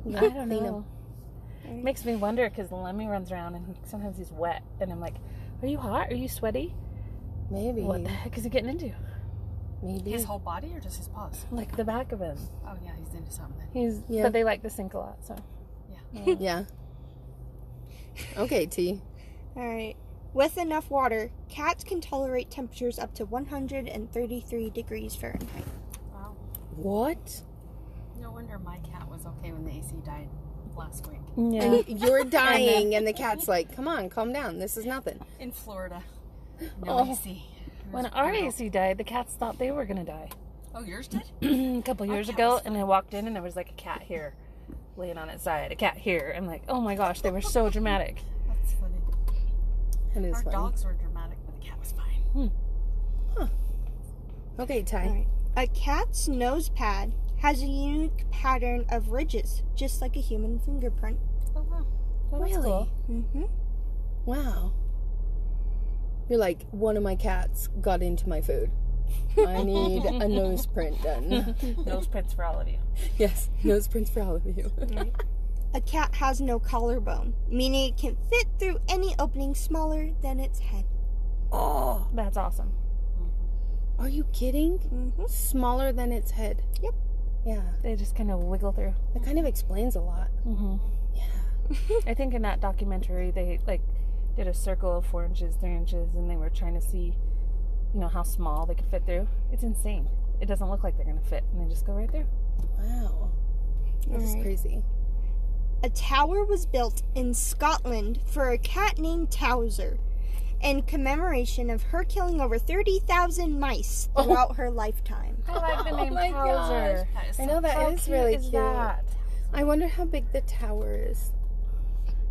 You I don't clean 'em. know. Makes me wonder because Lemmy runs around and he, sometimes he's wet, and I'm like, "Are you hot? Are you sweaty? Maybe. What the heck is he getting into? Maybe. His whole body or just his paws? Like the back of him. Oh yeah, he's into something. Then. He's Yeah. but they like to sink a lot, so Yeah. [laughs] yeah. Okay, T. All right. With enough water, cats can tolerate temperatures up to 133 degrees Fahrenheit. Wow. What? No wonder my cat was okay when the AC died last week. yeah. And you're [laughs] dying, and the cat's like, come on, calm down. This is nothing. In Florida. No Oh. AC. When our brutal. AC died, the cats thought they were gonna die. Oh, yours did? [clears throat] a couple years ago, and I walked in and there was like a cat here, laying on its side, a cat here. I'm like, oh my gosh, they were so [laughs] dramatic. That's funny. It is Our funny. dogs were dramatic, but the cat was fine. Hmm. Huh. Okay, Ty. All right. A cat's nose pad has a unique pattern of ridges, just like a human fingerprint. Oh, wow. That Really? cool. Mm-hmm. Wow. You're like, one of my cats got into my food. I need a [laughs] nose print done. [laughs] Nose prints for all of you. yes, nose prints for all of you. [laughs] A cat has no collarbone, meaning it can fit through any opening smaller than its head. oh, That's awesome. are you kidding? Mm-hmm. Smaller than its head. Yep. Yeah, They just kind of wiggle through. that kind of explains a lot. Mm-hmm. Yeah. [laughs] I think in that documentary they like did a circle of four inches, three inches, and they were trying to see, you know, how small they could fit through. It's insane. It doesn't look like they're gonna fit, and they just go right through. Wow. That is Alright. crazy. A tower was built in Scotland for a cat named Towser in commemoration of her killing over 30,000 mice oh. throughout her lifetime. I like the Oh name my Towser. That is I know that How is cute really is cute. that? I wonder how big the tower is.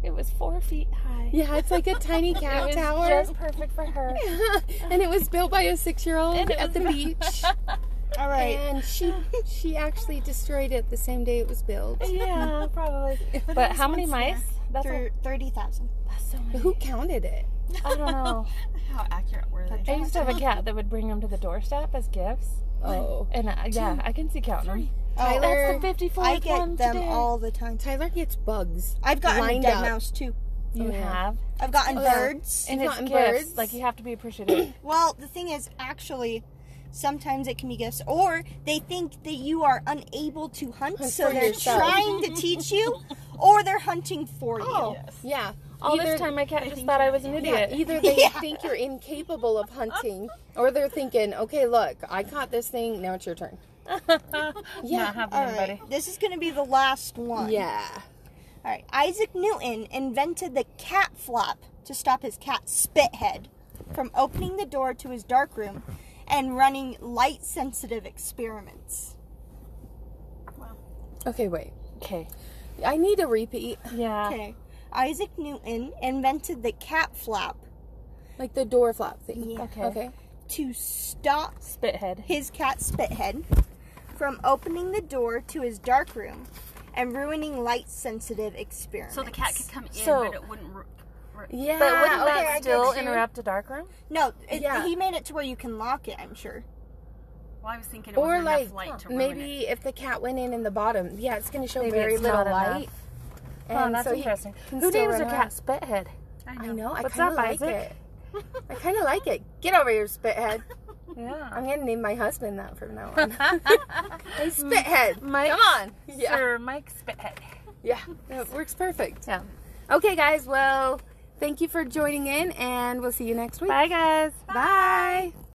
It was four feet high. Yeah, it's like a tiny [laughs] It cat was tower. just perfect for her. [laughs] and it was built by a six-year-old at the beach. [laughs] All right. And she she actually destroyed it the same day it was built. yeah, probably. But how many mice? That's, a, 30,000. that's so many. Who counted it? I don't know. [laughs] How accurate were they? I used to have a cat that would bring them to the doorstep as gifts. Oh, And uh, yeah, I can see counting them. Tyler. That's the 54th I get one them today. all the time. Tyler gets bugs. I've gotten a lined dead up. mouse too. You Oh, yeah. have. I've gotten Oh, yeah. birds. And You've it's gotten gifts. birds? Like you have to be appreciative. [clears throat] [coughs] Well, the thing is, actually, sometimes it can be gifts, or they think that you are unable to hunt, Hunt so for they're yourself. trying to teach you, [laughs] or they're hunting for you. Oh, yeah. All Either- this time, my cat just thought I was an Yeah, idiot. either [laughs] they Yeah. think you're incapable of hunting, or they're thinking, okay, look, I caught this thing, now it's your turn. [laughs] yeah, not happening, All right, buddy. this is going to be the last one. Yeah. All right, Isaac Newton invented the cat flap to stop his cat Spithead from opening the door to his dark room and running light sensitive experiments. Okay, wait. Okay. I need a repeat. Yeah. Okay. Isaac Newton invented the cat flap Like the door flap thing. Yeah. Okay. Okay. to stop Spithead. his cat Spithead from opening the door to his dark room and ruining light sensitive experiments. So the cat could come in, So- but it wouldn't. r- r- Yeah. But wouldn't okay, that get still interrupt a dark room? No, it, Yeah. he made it to where you can lock it, I'm sure. Well, I was thinking it Or wasn't like light to ruin maybe if the cat went in in the bottom, yeah, it's going to show Maybe very little not enough. light. Oh, that's so interesting. Who names their cat Spithead? it. I know. I What's kind up, of like Isaac? it. [laughs] I kind of like it. Get over here, spithead. [laughs] Yeah. I'm gonna name my husband that from now on. [laughs] hey, spithead. Mike, Come on. Yeah. Sir Mike Spithead. Yeah. It works perfect. Yeah. Okay, guys. Well, thank you for joining in, and we'll see you next week. Bye, guys. Bye.